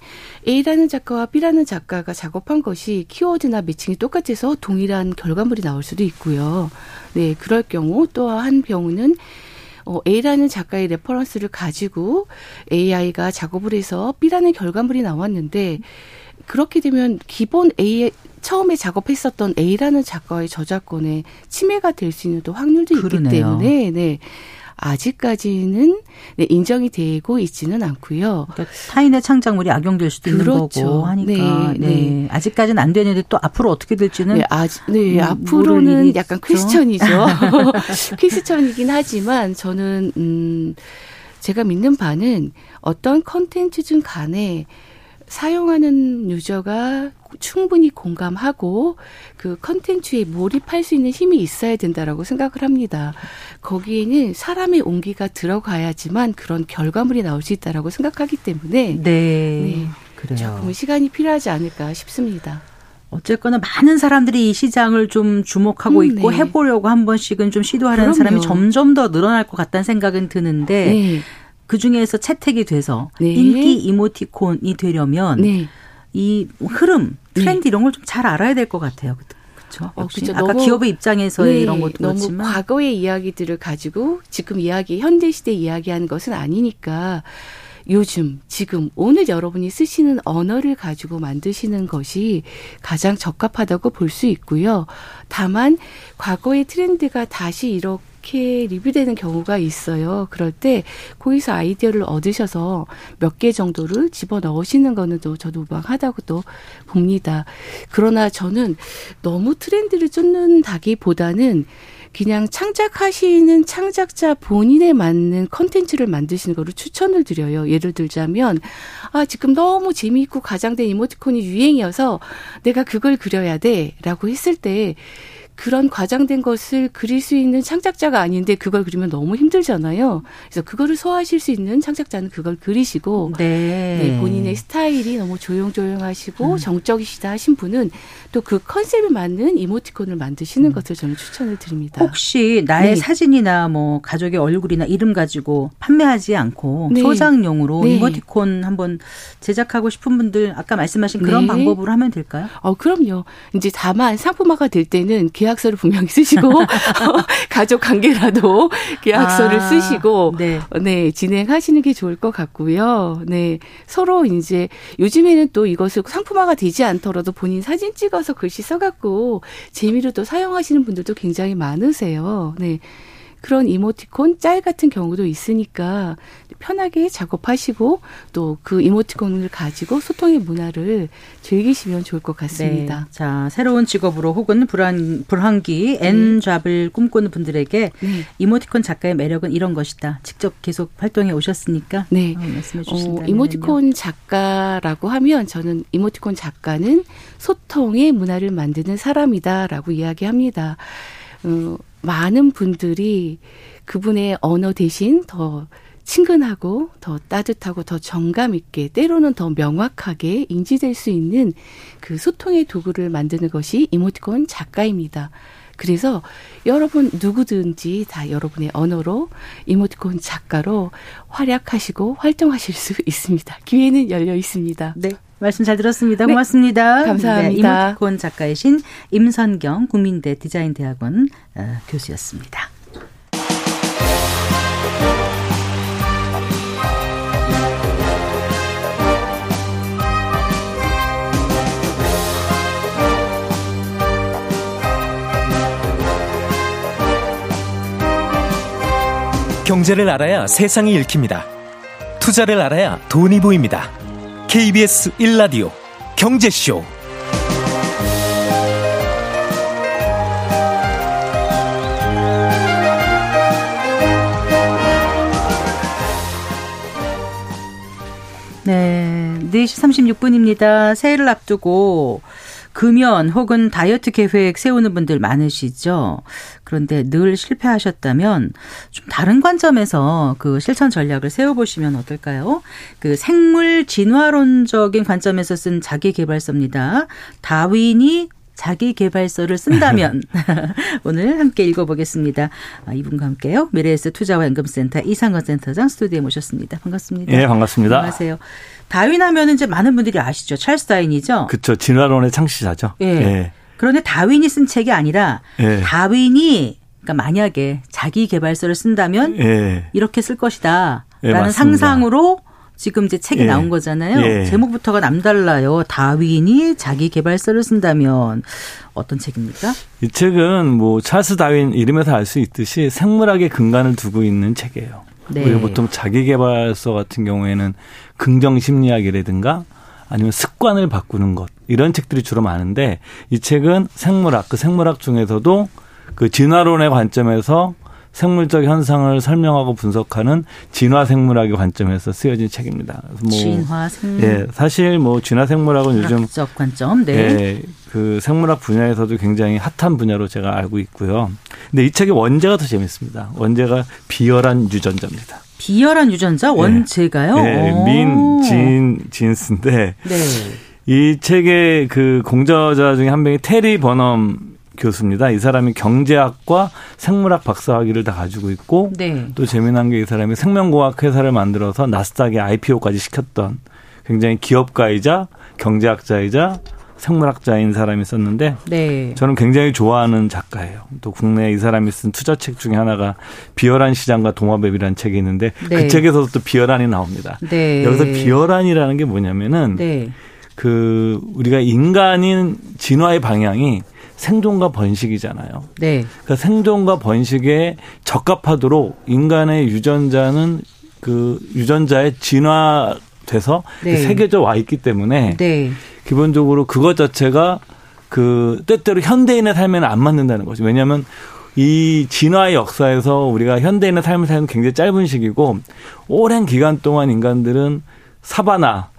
A라는 작가와 B라는 작가가 작업한 것이 키워드나 매칭이 똑같아서 동일한 결과물이 나올 수도 있고요. 네, 그럴 경우 또 한 경우는 어, A라는 작가의 reference를 가지고 AI가 작업을 해서 B라는 결과물이 나왔는데 그렇게 되면 기본 A 처음에 작업했었던 A라는 작가의 저작권에 침해가 될 수 있는 또 확률도 있기 그러네요. 때문에 네. 아직까지는 네, 인정이 되고 있지는 않고요. 그러니까 타인의 창작물이 악용될 수도 그렇죠. 있는 거고 하니까 네, 네. 네. 아직까지는 안 되는데 또 앞으로 어떻게 될지는 네, 아직, 네 음, 앞으로는 약간 퀘스천이죠. *laughs* *laughs* 퀘스천이긴 하지만 저는 음 제가 믿는 바는 어떤 컨텐츠중 간에 사용하는 유저가 충분히 공감하고 그 컨텐츠에 몰입할 수 있는 힘이 있어야 된다라고 생각을 합니다. 거기에는 사람의 온기가 들어가야지만 그런 결과물이 나올 수 있다라고 생각하기 때문에 네, 네 그래요. 조금 시간이 필요하지 않을까 싶습니다. 어쨌거나 많은 사람들이 이 시장을 좀 주목하고 음, 있고 네. 해보려고 한 번씩은 좀 시도하는 그럼요. 사람이 점점 더 늘어날 것 같다는 생각은 드는데 네. 그 중에서 채택이 돼서 네. 인기 이모티콘이 되려면 네. 이 흐름, 네. 트렌드 이런 걸 좀 잘 알아야 될 것 같아요. 그렇죠. 어, 그렇죠. 아까 기업의 입장에서의 네, 이런 것도 너무 그렇지만 과거의 이야기들을 가지고 지금 이야기 현대 시대 이야기하는 것은 아니니까 요즘 지금 오늘 여러분이 쓰시는 언어를 가지고 만드시는 것이 가장 적합하다고 볼 수 있고요. 다만 과거의 트렌드가 다시 이렇게 이렇게 리뷰되는 경우가 있어요. 그럴 때 거기서 아이디어를 얻으셔서 몇 개 정도를 집어 넣으시는 거는 또 저도 무방하다고 또 봅니다. 그러나 저는 너무 트렌드를 쫓는다기보다는 그냥 창작하시는 창작자 본인에 맞는 컨텐츠를 만드시는 거를 추천을 드려요. 예를 들자면, 아, 지금 너무 재미있고 가장된 이모티콘이 유행이어서 내가 그걸 그려야 돼. 라고 했을 때, 그런 과장된 것을 그릴 수 있는 창작자가 아닌데 그걸 그리면 너무 힘들잖아요. 그래서 그거를 소화하실 수 있는 창작자는 그걸 그리시고 네. 네 본인의 스타일이 너무 조용조용하시고 음. 정적이시다 하신 분은 또 그 컨셉에 맞는 이모티콘을 만드시는 음. 것을 저는 추천을 드립니다. 혹시 나의 네. 사진이나 뭐 가족의 얼굴이나 이름 가지고 판매하지 않고 네. 소장용으로 네. 이모티콘 한번 제작하고 싶은 분들 아까 말씀하신 그런 네. 방법으로 하면 될까요? 어, 그럼요. 이제 다만 상품화가 될 때는 계약 계약서를 분명히 쓰시고 *laughs* *laughs* 가족 관계라도 계약서를 아, 쓰시고 네. 네 진행하시는 게 좋을 것 같고요. 네 서로 이제 요즘에는 또 이것을 상품화가 되지 않더라도 본인 사진 찍어서 글씨 써갖고 재미로 또 사용하시는 분들도 굉장히 많으세요. 네. 그런 이모티콘 짤 같은 경우도 있으니까 편하게 작업하시고 또 그 이모티콘을 가지고 소통의 문화를 즐기시면 좋을 것 같습니다. 네. 자, 새로운 직업으로 혹은 불안 불황기 네. N잡을 꿈꾸는 분들에게 네. 이모티콘 작가의 매력은 이런 것이다. 직접 계속 활동해 오셨으니까 네. 어, 말씀해 주신다면 어, 이모티콘 작가라고 하면 저는 이모티콘 작가는 소통의 문화를 만드는 사람이다라고 이야기합니다. 어, 많은 분들이 그분의 언어 대신 더 친근하고 더 따뜻하고 더 정감 있게 때로는 더 명확하게 인지될 수 있는 그 소통의 도구를 만드는 것이 이모티콘 작가입니다. 그래서 여러분 누구든지 다 여러분의 언어로 이모티콘 작가로 활약하시고 활동하실 수 있습니다. 기회는 열려 있습니다. 네. 말씀 잘 들었습니다. 네. 고맙습니다. 감사합니다. 네, 이모티콘 작가이신 임선경 국민대 디자인대학원 어, 교수였습니다. 경제를 알아야 세상이 읽힙니다. 투자를 알아야 돈이 보입니다. KBS 1라디오 경제쇼. 네, 4시 36분입니다. 새해를 앞두고 금연 혹은 다이어트 계획 세우는 분들 많으시죠. 그런데 늘 실패하셨다면 좀 다른 관점에서 그 실천 전략을 세워보시면 어떨까요? 그 생물 진화론적인 관점에서 쓴 자기 개발서입니다. 다윈이 자기 개발서를 쓴다면 *laughs* 오늘 함께 읽어보겠습니다. 아, 이분과 함께요. 미래에스 투자와 연금센터 이상건 센터장 스튜디오에 모셨습니다. 반갑습니다. 예, 반갑습니다. 안녕하세요. 다윈 하면은 이제 많은 분들이 아시죠. 찰스 다윈이죠. 그렇죠. 진화론의 창시자죠. 예. 예. 그런데 다윈이 쓴 책이 아니라 예. 다윈이 그러니까 만약에 자기 개발서를 쓴다면 예. 이렇게 쓸 것이다. 예, 라는 상상으로 지금 이제 책이 예. 나온 거잖아요. 예. 제목부터가 남달라요. 다윈이 자기 개발서를 쓴다면 어떤 책입니까? 이 책은 뭐 찰스 다윈 이름에서 알 수 있듯이 생물학의 근간을 두고 있는 책이에요. 네. 우리가 보통 자기 개발서 같은 경우에는 긍정 심리학이라든가 아니면 습관을 바꾸는 것 이런 책들이 주로 많은데 이 책은 생물학 그 생물학 중에서도 그 진화론의 관점에서 생물적 현상을 설명하고 분석하는 진화 생물학의 관점에서 쓰여진 책입니다. 뭐 진화 생물. 예, 사실 뭐 진화 생물학은 요즘 관점, 네. 예, 그 생물학 분야에서도 굉장히 핫한 분야로 제가 알고 있고요. 근데 이 책의 원제가 더 재밌습니다. 원제가 비열한 유전자입니다. 비열한 유전자 원제가요? 네, 민, 진, 진스인데 네. 이 책의 그 공저자 중에 한 명이 테리 버넘 교수입니다. 이 사람이 경제학과 생물학 박사학위를 다 가지고 있고 네. 또 재미난 게 이 사람이 생명공학 회사를 만들어서 나스닥에 IPO까지 시켰던 굉장히 기업가이자 경제학자이자 생물학자인 사람이 썼는데 네. 저는 굉장히 좋아하는 작가예요. 또 국내에 이 사람이 쓴 투자책 중에 하나가 비열한 시장과 동화뱀이라는 책이 있는데 그 네. 그 책에서도 또 비열한이 나옵니다. 네. 여기서 비열한이라는 게 뭐냐면은 네. 그 우리가 인간인 진화의 방향이 생존과 번식이잖아요. 네. 그러니까 생존과 번식에 적합하도록 인간의 유전자는 그 유전자의 진화돼서 네. 세계적 와 있기 때문에 네. 기본적으로 그것 자체가 그 때때로 현대인의 삶에는 안 맞는다는 거죠. 왜냐하면 이 진화의 역사에서 우리가 현대인의 삶을 사는 굉장히 짧은 시기고 오랜 기간 동안 인간들은 사바나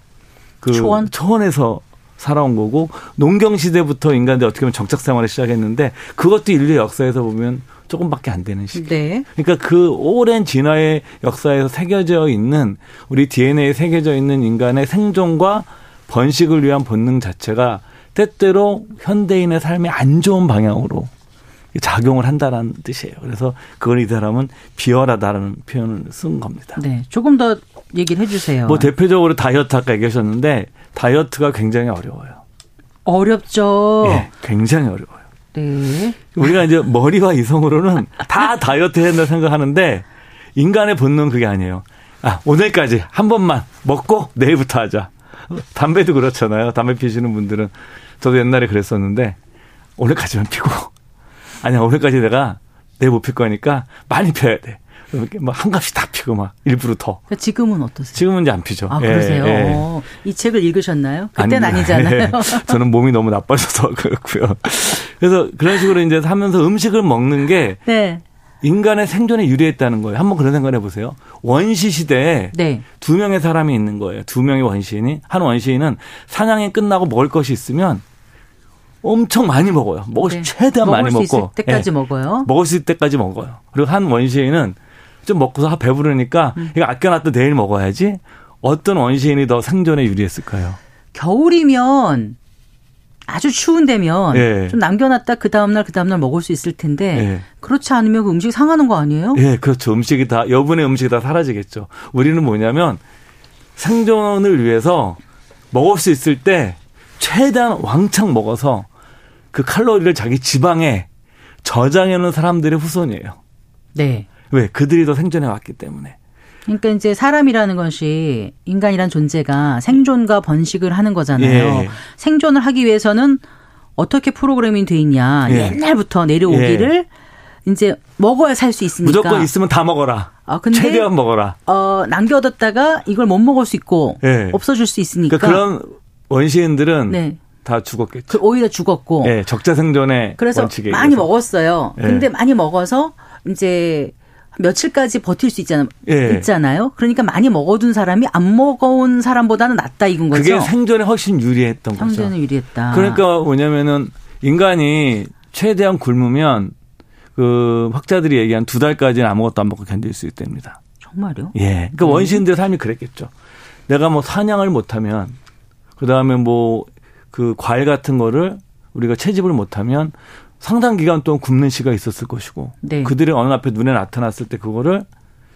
그 초원? 초원에서 살아온 거고 농경 시대부터 인간들이 어떻게 보면 정착 생활을 시작했는데 그것도 인류 역사에서 보면 조금밖에 안 되는 시기. 네. 그러니까 그 오랜 진화의 역사에서 새겨져 있는 우리 DNA에 새겨져 있는 인간의 생존과 번식을 위한 본능 자체가 때때로 현대인의 삶에 안 좋은 방향으로 작용을 한다라는 뜻이에요. 그래서 그걸 이 사람은 비열하다라는 표현을 쓴 겁니다. 네. 조금 더 얘기를 해주세요. 뭐 대표적으로 다이어트 아까 얘기하셨는데 다이어트가 굉장히 어려워요. 어렵죠. 예, 굉장히 어려워요. 네. 우리가 이제 머리와 이성으로는 다 다이어트 해야 된다 생각하는데 인간의 본능은 그게 아니에요. 아, 오늘까지 한 번만 먹고 내일부터 하자. 담배도 그렇잖아요. 담배 피시는 분들은 저도 옛날에 그랬었는데 오늘까지만 피고 아니야 오늘까지 내가 내못 필 거니까 많이 펴야 돼. 뭐 한값이 다 피고 막 일부러 더. 그러니까 지금은 어떠세요? 지금은 이제 안 피죠. 아 그러세요? 예, 예. 이 책을 읽으셨나요? 그때는 아닙니다. 아니잖아요. *laughs* 예. 저는 몸이 너무 나빠져서 *laughs* 그렇고요. 그래서 그런 식으로 이제 하면서 음식을 먹는 게 네. 인간의 생존에 유리했다는 거예요. 한번 그런 생각을 해보세요. 원시 시대에 네. 두 명의 사람이 있는 거예요. 두 명의 원시인이 한 원시인은 사냥이 끝나고 먹을 것이 있으면 엄청 많이 먹어요. 먹을 네. 최대한 많이 먹고. 때까지 네. 먹어요. 먹을 수 있을 때까지 먹어요. 그리고 한 원시인은 좀 먹고서 배부르니까 음. 이거 아껴놨다 내일 먹어야지. 어떤 원시인이 더 생존에 유리했을까요? 겨울이면 아주 추운 데면 예. 좀 남겨놨다 그 다음날 그 다음날 먹을 수 있을 텐데 예. 그렇지 않으면 그 음식이 상하는 거 아니에요? 예, 그렇죠. 음식이 다 여분의 음식이 다 사라지겠죠. 우리는 뭐냐면 생존을 위해서 먹을 수 있을 때 최대한 왕창 먹어서 그 칼로리를 자기 지방에 저장해 놓은 사람들의 후손이에요. 네. 왜? 그들이 더 생존해 왔기 때문에. 그러니까 이제 사람이라는 것이 인간이란 존재가 생존과 번식을 하는 거잖아요. 예. 생존을 하기 위해서는 어떻게 프로그래밍 돼 있냐. 예. 옛날부터 내려오기를 예. 이제 먹어야 살 수 있으니까. 무조건 있으면 다 먹어라. 아, 근데 최대한 먹어라. 어, 남겨뒀다가 이걸 못 먹을 수 있고 예. 없어질 수 있으니까. 그러니까 그런 원시인들은 네. 다 죽었겠죠. 그 오히려 죽었고. 예, 적자 생존의 그래서 많이 먹었어요. 예. 근데 많이 먹어서 이제 며칠까지 버틸 수 있잖아요. 예. 있잖아요. 그러니까 많이 먹어둔 사람이 안 먹어온 사람보다는 낫다 이건 거죠. 그게 생존에 훨씬 유리했던 거죠. 생존에 유리했다. 그러니까 뭐냐면은 인간이 최대한 굶으면 그 학자들이 얘기한 두 달까지는 아무것도 안 먹고 견딜 수 있답니다. 정말요? 예. 그러니까 네. 원시인들의 삶이 그랬겠죠. 내가 뭐 사냥을 못하면 그 다음에 뭐 그 과일 같은 거를 우리가 채집을 못하면 상당 기간 동안 굶는 시가 있었을 것이고 네. 그들의 어느 앞에 눈에 나타났을 때 그거를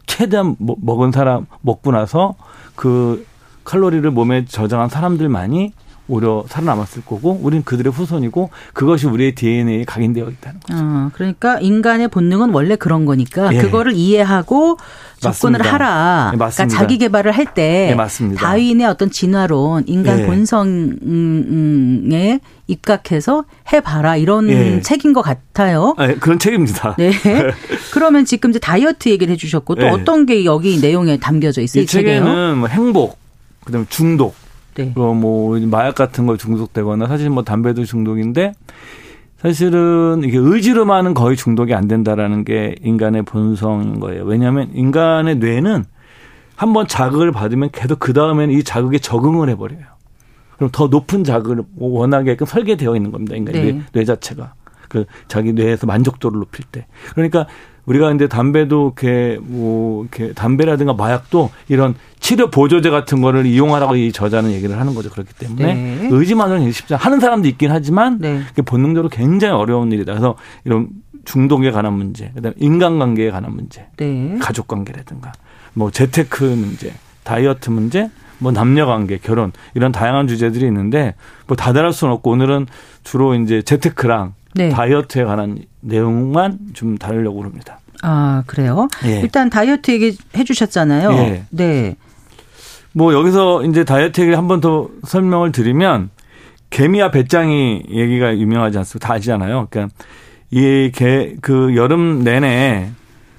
최대한 먹은 사람 먹고 나서 그 칼로리를 몸에 저장한 사람들만이 오히려 살아남았을 거고 우리는 그들의 후손이고 그것이 우리의 DNA에 각인되어 있다는 거죠. 어, 그러니까 인간의 본능은 원래 그런 거니까 예. 그거를 이해하고 접근을 맞습니다. 하라. 네, 그러니까 자기 개발을 할때 네, 다윈의 어떤 진화론, 인간 예. 본성에 입각해서 해봐라 이런 예. 책인 것 같아요. 아, 그런 책입니다. 네. *laughs* 그러면 지금 이제 다이어트 얘기를 해주셨고 또 예. 어떤 게 여기 내용에 담겨져 있어요? 이, 이 책에는 뭐 행복, 그다음에 중독, 네. 뭐 마약 같은 거 중독되거나 사실 뭐 담배도 중독인데 사실은 이게 의지로만은 거의 중독이 안 된다라는 게 인간의 본성인 거예요. 왜냐하면 인간의 뇌는 한번 자극을 받으면 계속 그 다음에는 이 자극에 적응을 해버려요. 그럼 더 높은 자극을 원하게끔 설계되어 있는 겁니다. 인간 네. 뇌, 뇌 자체가. 그 자기 뇌에서 만족도를 높일 때. 그러니까 우리가 근데 담배도 이렇게 뭐 이렇게 담배라든가 마약도 이런 치료 보조제 같은 거를 이용하라고 이 저자는 얘기를 하는 거죠. 그렇기 때문에 네. 의지만으로는 쉽지 않아. 하는 사람도 있긴 하지만 네. 본능적으로 굉장히 어려운 일이다. 그래서 이런 중독에 관한 문제, 그다음에 인간관계에 관한 문제, 네. 가족관계라든가 뭐 재테크 문제, 다이어트 문제, 뭐 남녀 관계, 결혼 이런 다양한 주제들이 있는데 뭐 다 다룰 수는 없고 오늘은 주로 이제 재테크랑 네. 다이어트에 관한 내용만 좀 다루려고 합니다. 아, 그래요? 예. 일단 다이어트 얘기 해 주셨잖아요. 예. 네. 뭐 여기서 이제 다이어트 얘기를 한 번 더 설명을 드리면 개미와 배짱이 얘기가 유명하지 않습니까? 다 아시잖아요. 그러니까 이 개 그 여름 내내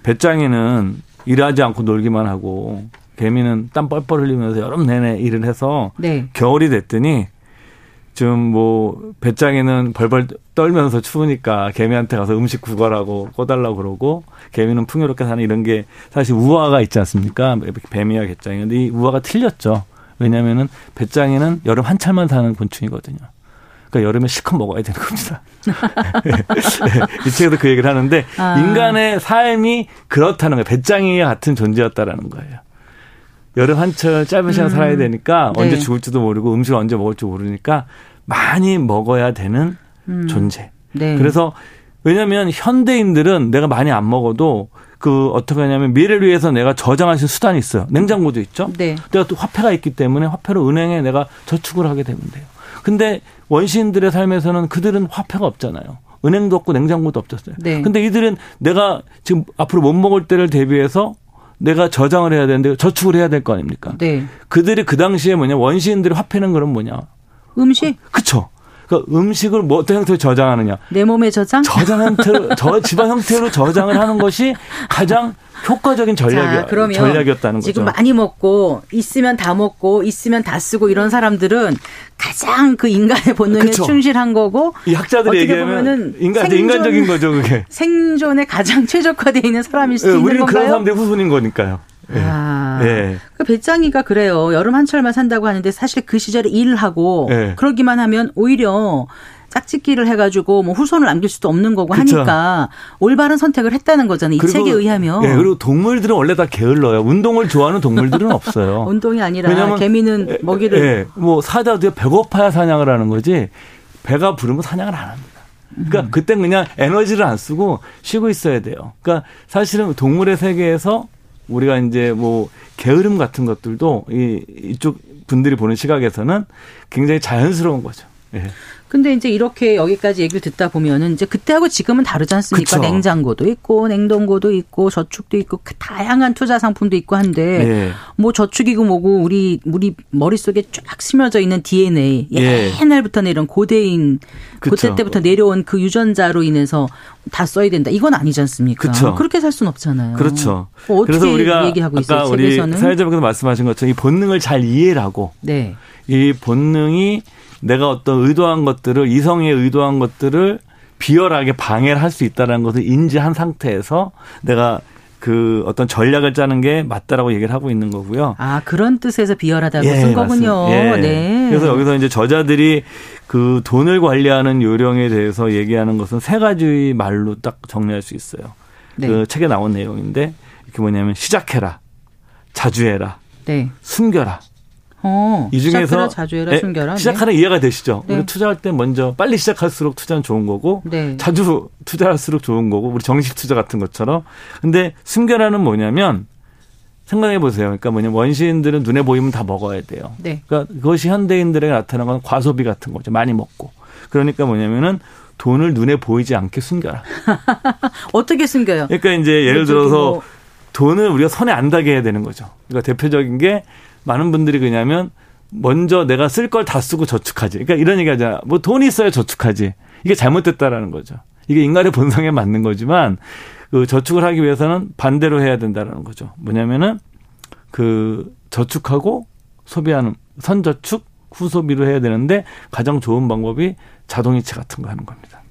배짱이는 일하지 않고 놀기만 하고 개미는 땀 뻘뻘 흘리면서 여름 내내 일을 해서 네. 겨울이 됐더니 좀 뭐 배짱이는 벌벌 떨면서 추우니까 개미한테 가서 음식 구걸하고 꺼달라고 그러고 개미는 풍요롭게 사는 이런 게 사실 우화가 있지 않습니까? 뱀이야 개짱이. 근데 이 우화가 틀렸죠. 왜냐면은 배짱이는 여름 한철만 사는 곤충이거든요. 그러니까 여름에 실컷 먹어야 되는 겁니다. *laughs* 이 책에도 그 얘기를 하는데 아. 인간의 삶이 그렇다는 거예요. 배짱이와 같은 존재였다라는 거예요. 여름 한철 짧은 시간 음. 살아야 되니까 네. 언제 죽을지도 모르고 음식을 언제 먹을지 모르니까 많이 먹어야 되는 음. 존재. 네. 그래서 왜냐하면 현대인들은 내가 많이 안 먹어도 그 어떻게 하냐면 미래를 위해서 내가 저장할 수 있는 수단이 있어요. 냉장고도 있죠. 네. 내가 또 화폐가 있기 때문에 화폐로 은행에 내가 저축을 하게 되면 돼요. 근데 원시인들의 삶에서는 그들은 화폐가 없잖아요. 은행도 없고 냉장고도 없었어요. 네. 근데 이들은 내가 지금 앞으로 못 먹을 때를 대비해서 내가 저장을 해야 되는데 저축을 해야 될 거 아닙니까? 네. 그들이 그 당시에 뭐냐 원시인들이 화폐는 그럼 뭐냐? 음식. 그쵸. 그러니까 음식을 뭐 어떤 형태로 저장하느냐. 내 몸에 저장? 저장 형태로, 저 집안 형태로 저장을 하는 것이 가장 효과적인 전략이, 자, 전략이었다는 거죠. 지금 많이 먹고 있으면 다 먹고 있으면 다 쓰고 이런 사람들은 가장 그 인간의 본능에 그쵸. 충실한 거고 이 학자들이 얘기하면 인간 생존, 인간적인 거죠 그게 생존에 가장 *laughs* 최적화되어 있는 사람일 수 네, 있는 우리는 건가요? 그런 사람들의 후손인 거니까요. 예. 아, 예. 그 배짱이가 그래요. 여름 한철만 산다고 하는데 사실 그 시절에 일을 하고 예. 그러기만 하면 오히려 짝짓기를 해가지고 뭐 후손을 남길 수도 없는 거고 그쵸. 하니까 올바른 선택을 했다는 거잖아요. 이 그리고, 책에 의하면. 예, 그리고 동물들은 원래 다 게을러요. 운동을 좋아하는 동물들은 없어요. *laughs* 운동이 아니라 왜냐면, 개미는 먹이를. 예, 뭐 사자도 배고파야 사냥을 하는 거지 배가 부르면 사냥을 안 합니다. 그러니까 음. 그땐 그냥 에너지를 안 쓰고 쉬고 있어야 돼요. 그러니까 사실은 동물의 세계에서 우리가 이제 뭐 게으름 같은 것들도 이 이쪽 분들이 보는 시각에서는 굉장히 자연스러운 거죠. 예. 근데 이제 이렇게 여기까지 얘기를 듣다 보면은 이제 그때하고 지금은 다르지 않습니까? 그쵸. 냉장고도 있고 냉동고도 있고 저축도 있고 그 다양한 투자 상품도 있고 한데 예. 뭐 저축이고 뭐고 우리 우리 머릿속에 쫙 스며져 있는 DNA 예. 옛날부터 이런 고대인 그쵸. 고대 때부터 내려온 그 유전자로 인해서 다 써야 된다. 이건 아니지 않습니까? 그쵸. 그렇게 살 수는 없잖아요. 그렇죠. 뭐 그래서 우리가 얘기하고 아까 있어요, 우리 사회자분께서 말씀하신 것처럼 이 본능을 잘 이해를 하고 네. 이 본능이 내가 어떤 의도한 것들을 이성의 의도한 것들을 비열하게 방해를 할 수 있다는 것을 인지한 상태에서 내가 그 어떤 전략을 짜는 게 맞다라고 얘기를 하고 있는 거고요. 아 그런 뜻에서 비열하다고 예, 쓴 거군요. 예. 네. 그래서 여기서 이제 저자들이 그 돈을 관리하는 요령에 대해서 얘기하는 것은 세 가지 말로 딱 정리할 수 있어요. 네. 그 책에 나온 내용인데 이게 뭐냐면 시작해라, 자주 해라, 네. 숨겨라, 어, 이 중에서 자주 해라, 숨겨라. 시작하는 네. 이해가 되시죠? 네. 우리 투자할 때 먼저 빨리 시작할수록 투자는 좋은 거고 네. 자주 투자할수록 좋은 거고 우리 정식 투자 같은 것처럼. 근데 숨겨라는 뭐냐면 생각해 보세요. 그러니까 뭐냐면 원시인들은 눈에 보이면 다 먹어야 돼요. 네. 그러니까 그것이 현대인들에게 나타나는 건 과소비 같은 거죠. 많이 먹고. 그러니까 뭐냐면은 돈을 눈에 보이지 않게 숨겨라. *laughs* 어떻게 숨겨요? 그러니까 이제 예를 들어서 뭐. 돈을 우리가 손에 안 닿게 해야 되는 거죠. 그러니까 대표적인 게 많은 분들이 그냐면 먼저 내가 쓸 걸 다 쓰고 저축하지. 그러니까 이런 얘기 하잖아. 뭐 돈이 있어야 저축하지. 이게 잘못됐다라는 거죠. 이게 인간의 본성에 맞는 거지만 그 저축을 하기 위해서는 반대로 해야 된다라는 거죠. 뭐냐면은 그 저축하고 소비하는 선저축 후소비로 해야 되는데 가장 좋은 방법이 자동이체 같은 거 하는 겁니다.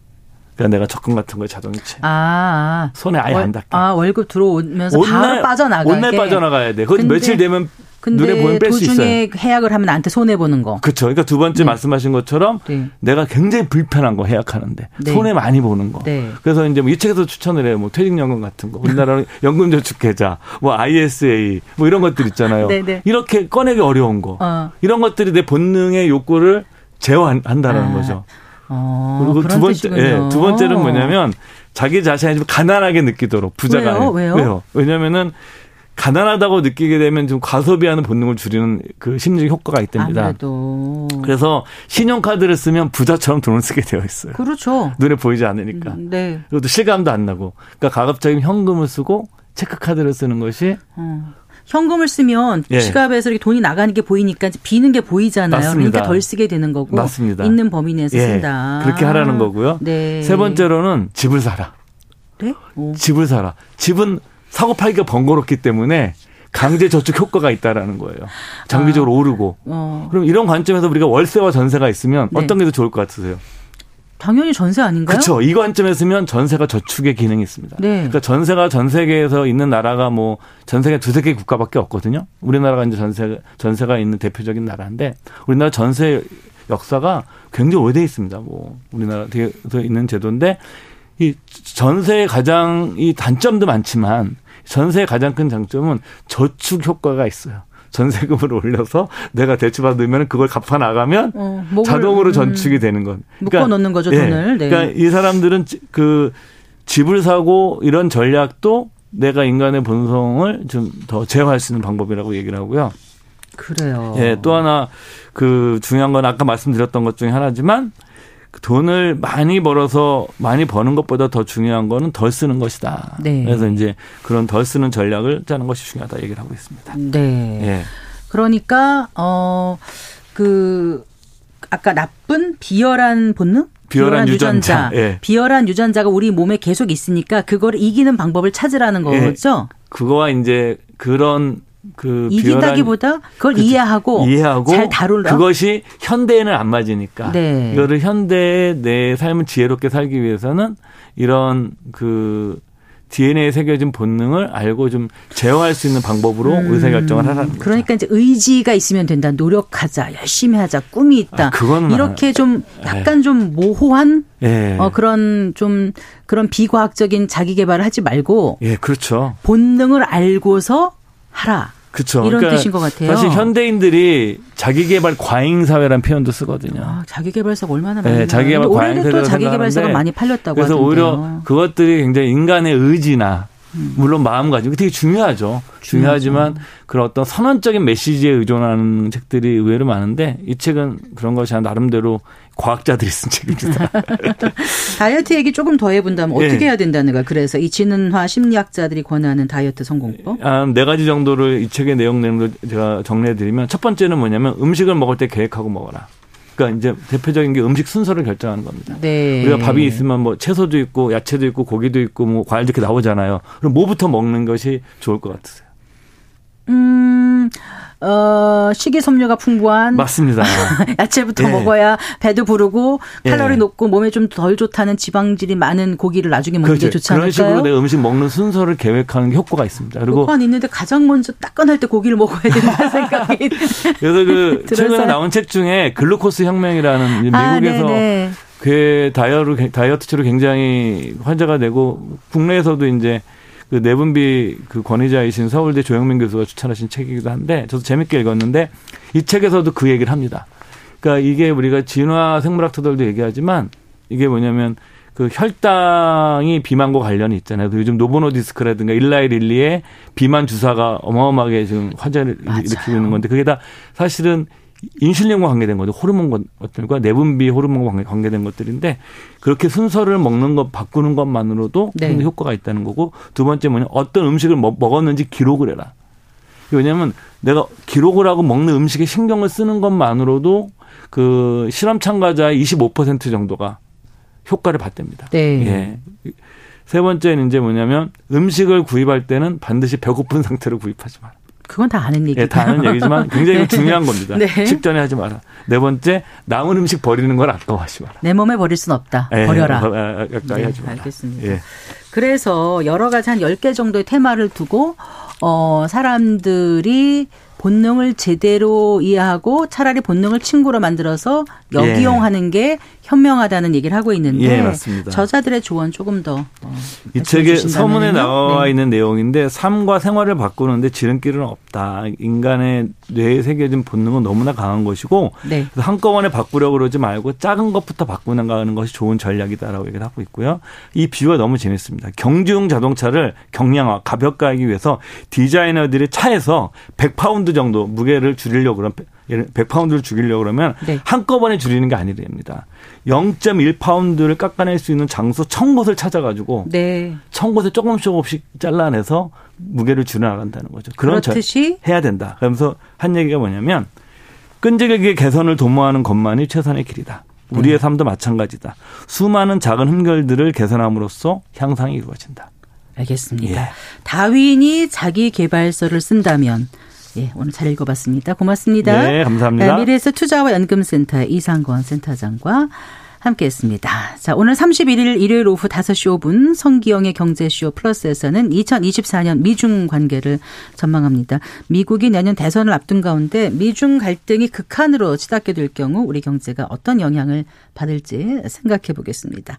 그러니까 내가 적금 같은 거 자동이체. 아, 손에 아예 월, 안 닿게. 아 월급 들어오면서 바로 빠져나가게. 온날 빠져나가야 돼. 그건 며칠 되면 눈에 보면 뺄 수 있어요. 해약을 하면 나한테 손해 보는 거. 그렇죠. 그러니까 두 번째 네. 말씀하신 것처럼 네. 내가 굉장히 불편한 거 해약하는데 네. 손해 많이 보는 거. 네. 그래서 이제 뭐이 책에서 추천을 해요. 뭐 퇴직연금 같은 거. 우리나라는 *laughs* 연금저축계좌, 뭐 ISA, 뭐 이런 것들 있잖아요. 네, 네. 이렇게 꺼내기 어려운 거. 어. 이런 것들이 내 본능의 욕구를 제어한다는 아. 거죠. 어, 그리고 두 번째, 예, 두 번째는 뭐냐면 자기 자신이 좀 가난하게 느끼도록 부자가 왜요? 왜요? 왜요? 왜냐면은 가난하다고 느끼게 되면 좀 과소비하는 본능을 줄이는 그 심리적 효과가 있답니다. 아무래도. 그래서 신용카드를 쓰면 부자처럼 돈을 쓰게 되어 있어요. 그렇죠. 눈에 보이지 않으니까. 음, 네. 그것도 실감도 안 나고. 그러니까 가급적이면 현금을 쓰고 체크카드를 쓰는 것이 음. 현금을 쓰면 예. 지갑에서 이렇게 돈이 나가는 게 보이니까 비는 게 보이잖아요. 맞습니다. 그러니까 덜 쓰게 되는 거고. 맞습니다. 있는 범위 내에서 예. 쓴다. 그렇게 하라는 거고요. 네. 세 번째로는 집을 사라. 네? 오. 집을 사라. 집은 사고 팔기가 번거롭기 때문에 강제 저축 효과가 있다라는 거예요. 장기적으로 아. 오르고. 어. 그럼 이런 관점에서 우리가 월세와 전세가 있으면 네. 어떤 게 더 좋을 것 같으세요? 당연히 전세 아닌가요? 그렇죠. 이 관점에서면 전세가 저축의 기능이 있습니다. 네. 그러니까 전세가 전 세계에서 있는 나라가 뭐 전 세계 두세 개 국가밖에 없거든요. 우리나라가 이제 전세 전세가 있는 대표적인 나라인데 우리나라 전세 역사가 굉장히 오래돼 있습니다. 뭐 우리나라에서 있는 제도인데 이 전세의 가장 이 단점도 많지만 전세의 가장 큰 장점은 저축 효과가 있어요. 전세금을 올려서 내가 대출 받으면 그걸 갚아 나가면 어, 자동으로 음. 전축이 되는 건. 그러니까, 묶어 놓는 거죠 돈을. 네. 그러니까 이 사람들은 그 집을 사고 이런 전략도 내가 인간의 본성을 좀 더 제어할 수 있는 방법이라고 얘기를 하고요. 그래요. 예, 또 하나 그 중요한 건 아까 말씀드렸던 것 중에 하나지만 그 돈을 많이 벌어서 많이 버는 것보다 더 중요한 거는 덜 쓰는 것이다. 네. 그래서 이제 그런 덜 쓰는 전략을 짜는 것이 중요하다 얘기를 하고 있습니다. 네. 예. 그러니까 어그 아까 나쁜 비열한 본능? 비열한, 유전자. 유전자. 예. 비열한 유전자가 우리 몸에 계속 있으니까 그걸 이기는 방법을 찾으라는 예. 거죠. 예. 그거와 이제 그런 그 이긴다기보다 그걸 그, 이해하고, 이해하고 잘 다룰라. 그것이 현대에는 안 맞으니까 네. 이거를 현대의 내 삶을 지혜롭게 살기 위해서는 이런 그 DNA에 새겨진 본능을 알고 좀 제어할 수 있는 방법으로 음. 의사 결정을 하라는 거죠. 그러니까 이제 의지가 있으면 된다. 노력하자. 열심히 하자. 꿈이 있다. 아, 이렇게 좀 네. 약간 네. 좀 모호한 네. 어, 그런 좀 그런 비과학적인 자기 개발을 하지 말고 예, 그렇죠. 본능을 알고서 하라. 그렇죠. 이런 그러니까 뜻인 것 같아요. 사실 현대인들이 자기개발 과잉 사회라는 표현도 쓰거든요. 아, 자기개발사가 얼마나 많이 네, 자기개발 과잉 사회로 자기개발사가 많이 팔렸다고 그래서 하던데요. 오히려 그것들이 굉장히 인간의 의지나 음. 물론 마음가짐 되게 중요하죠. 중요하지만 그런 어떤 선언적인 메시지에 의존하는 책들이 의외로 많은데 이 책은 그런 것이 나름대로 과학자들이 쓴 책입니다. *laughs* 다이어트 얘기 조금 더 해본다면 어떻게 네. 해야 된다는 가 그래서 이 진은화 심리학자들이 권하는 다이어트 성공법? 아, 네 가지 정도를 이 책의 내용 내용을 제가 정리해드리면 첫 번째는 뭐냐면 음식을 먹을 때 계획하고 먹어라. 그러니까 이제 대표적인 게 음식 순서를 결정하는 겁니다. 네. 우리가 밥이 있으면 뭐 채소도 있고 야채도 있고 고기도 있고 뭐 과일도 이렇게 나오잖아요. 그럼 뭐부터 먹는 것이 좋을 것 같으세요? 음. 어, 식이섬유가 풍부한 맞습니다. *laughs* 야채부터 예. 먹어야 배도 부르고 칼로리 예. 높고 몸에 좀 덜 좋다는 지방질이 많은 고기를 나중에 먹는 그렇죠. 게 좋지 않을까요? 그런 식으로 내 음식 먹는 순서를 계획하는 게 효과가 있습니다. 그리고 효과는 있는데 가장 먼저 따끈할 때 고기를 먹어야 된다 생각이 *laughs* 그래서 그 *laughs* 최근에 나온 책 중에 글루코스 혁명이라는 아, 미국에서 아, 그 다이어트 다이어트치로 굉장히 환자가 되고 국내에서도 이제 그 내분비 그 권위자이신 서울대 조영민 교수가 추천하신 책이기도 한데 저도 재밌게 읽었는데 이 책에서도 그 얘기를 합니다. 그러니까 이게 우리가 진화 생물학자들도 얘기하지만 이게 뭐냐면 그 혈당이 비만과 관련이 있잖아요. 그 요즘 노보노디스크라든가 일라이 릴리의 비만 주사가 어마어마하게 지금 환자를 맞아요. 일으키고 있는 건데 그게 다 사실은 인슐린과 관계된 거죠. 호르몬 것들과 내분비 호르몬과 관계된 것들인데 그렇게 순서를 먹는 것 바꾸는 것만으로도 네. 효과가 있다는 거고 두 번째 뭐냐 어떤 음식을 먹었는지 기록을 해라. 왜냐하면 내가 기록을 하고 먹는 음식에 신경을 쓰는 것만으로도 그 실험 참가자의 25% 정도가 효과를 봤답니다. 네. 예. 세 번째는 이제 뭐냐면 음식을 구입할 때는 반드시 배고픈 *laughs* 상태로 구입하지 마라. 그건 다 아는 얘기죠. 예, 다 아는 얘기지만 *laughs* 굉장히 네. 중요한 겁니다. 네. 식전에 하지 마라. 네 번째, 남은 음식 버리는 걸 아까워하지 마라. 내 몸에 버릴 순 없다. 예, 버려라. 아, 아, 가까이 네, 하지 마라. 알겠습니다. 예. 그래서 여러 가지 한 10개 정도의 테마를 두고 어 사람들이 본능을 제대로 이해하고 차라리 본능을 친구로 만들어서 역이용하는 예. 게 현명하다는 얘기를 하고 있는데 예, 맞습니다. 저자들의 조언 조금 더. 어, 이 책에 서문에 나와 네. 있는 내용인데 삶과 생활을 바꾸는데 지름길은 없다. 인간의 뇌에 새겨진 본능은 너무나 강한 것이고 네. 한꺼번에 바꾸려고 그러지 말고 작은 것부터 바꾸는 것이 좋은 전략이다라고 얘기를 하고 있고요. 이 비유가 너무 재밌습니다. 경주용 자동차를 경량화, 가볍게 하기 위해서 디자이너들이 차에서 100파운드 정도 무게를 줄이려고 그러면 100파운드를 줄이려고 그러면 네. 한꺼번에 줄이는 게 아니랍니다. 0.1파운드를 깎아낼 수 있는 장소 천 곳을 찾아가지고 네. 천 곳에 조금씩 조금씩 잘라내서 무게를 줄여나간다는 거죠. 그런 그렇듯이 해야 된다. 그러면서 한 얘기가 뭐냐면 끈질기게 개선을 도모하는 것만이 최선의 길이다. 우리의 네. 삶도 마찬가지다. 수많은 작은 흠결들을 개선함으로써 향상이 이루어진다. 알겠습니다. 예. 다윈이 자기 개발서를 쓴다면 예, 오늘 잘 읽어봤습니다. 고맙습니다. 네, 감사합니다. 네, 미래에서 투자와 연금센터의 이상권 센터장과 함께했습니다. 자, 오늘 31일 일요일 오후 5시 5분 성기영의 경제쇼 플러스에서는 2024년 미중 관계를 전망합니다. 미국이 내년 대선을 앞둔 가운데 미중 갈등이 극한으로 치닫게 될 경우 우리 경제가 어떤 영향을 받을지 생각해 보겠습니다.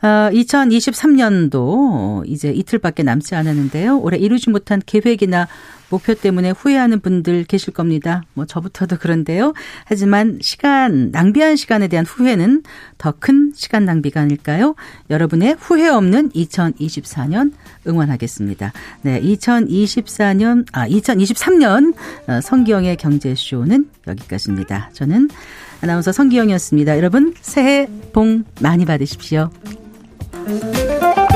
어, 2023년도 이제 이틀밖에 남지 않았는데요. 올해 이루지 못한 계획이나 목표 때문에 후회하는 분들 계실 겁니다. 뭐 저부터도 그런데요. 하지만 시간 낭비한 시간에 대한 후회는 더 큰 시간 낭비가 아닐까요? 여러분의 후회 없는 2024년 응원하겠습니다. 네, 2024년 아 2023년 어, 성기영의 경제쇼는 여기까지입니다. 저는 아나운서 성기영이었습니다. 여러분 새해 복 많이 받으십시오. Thank you.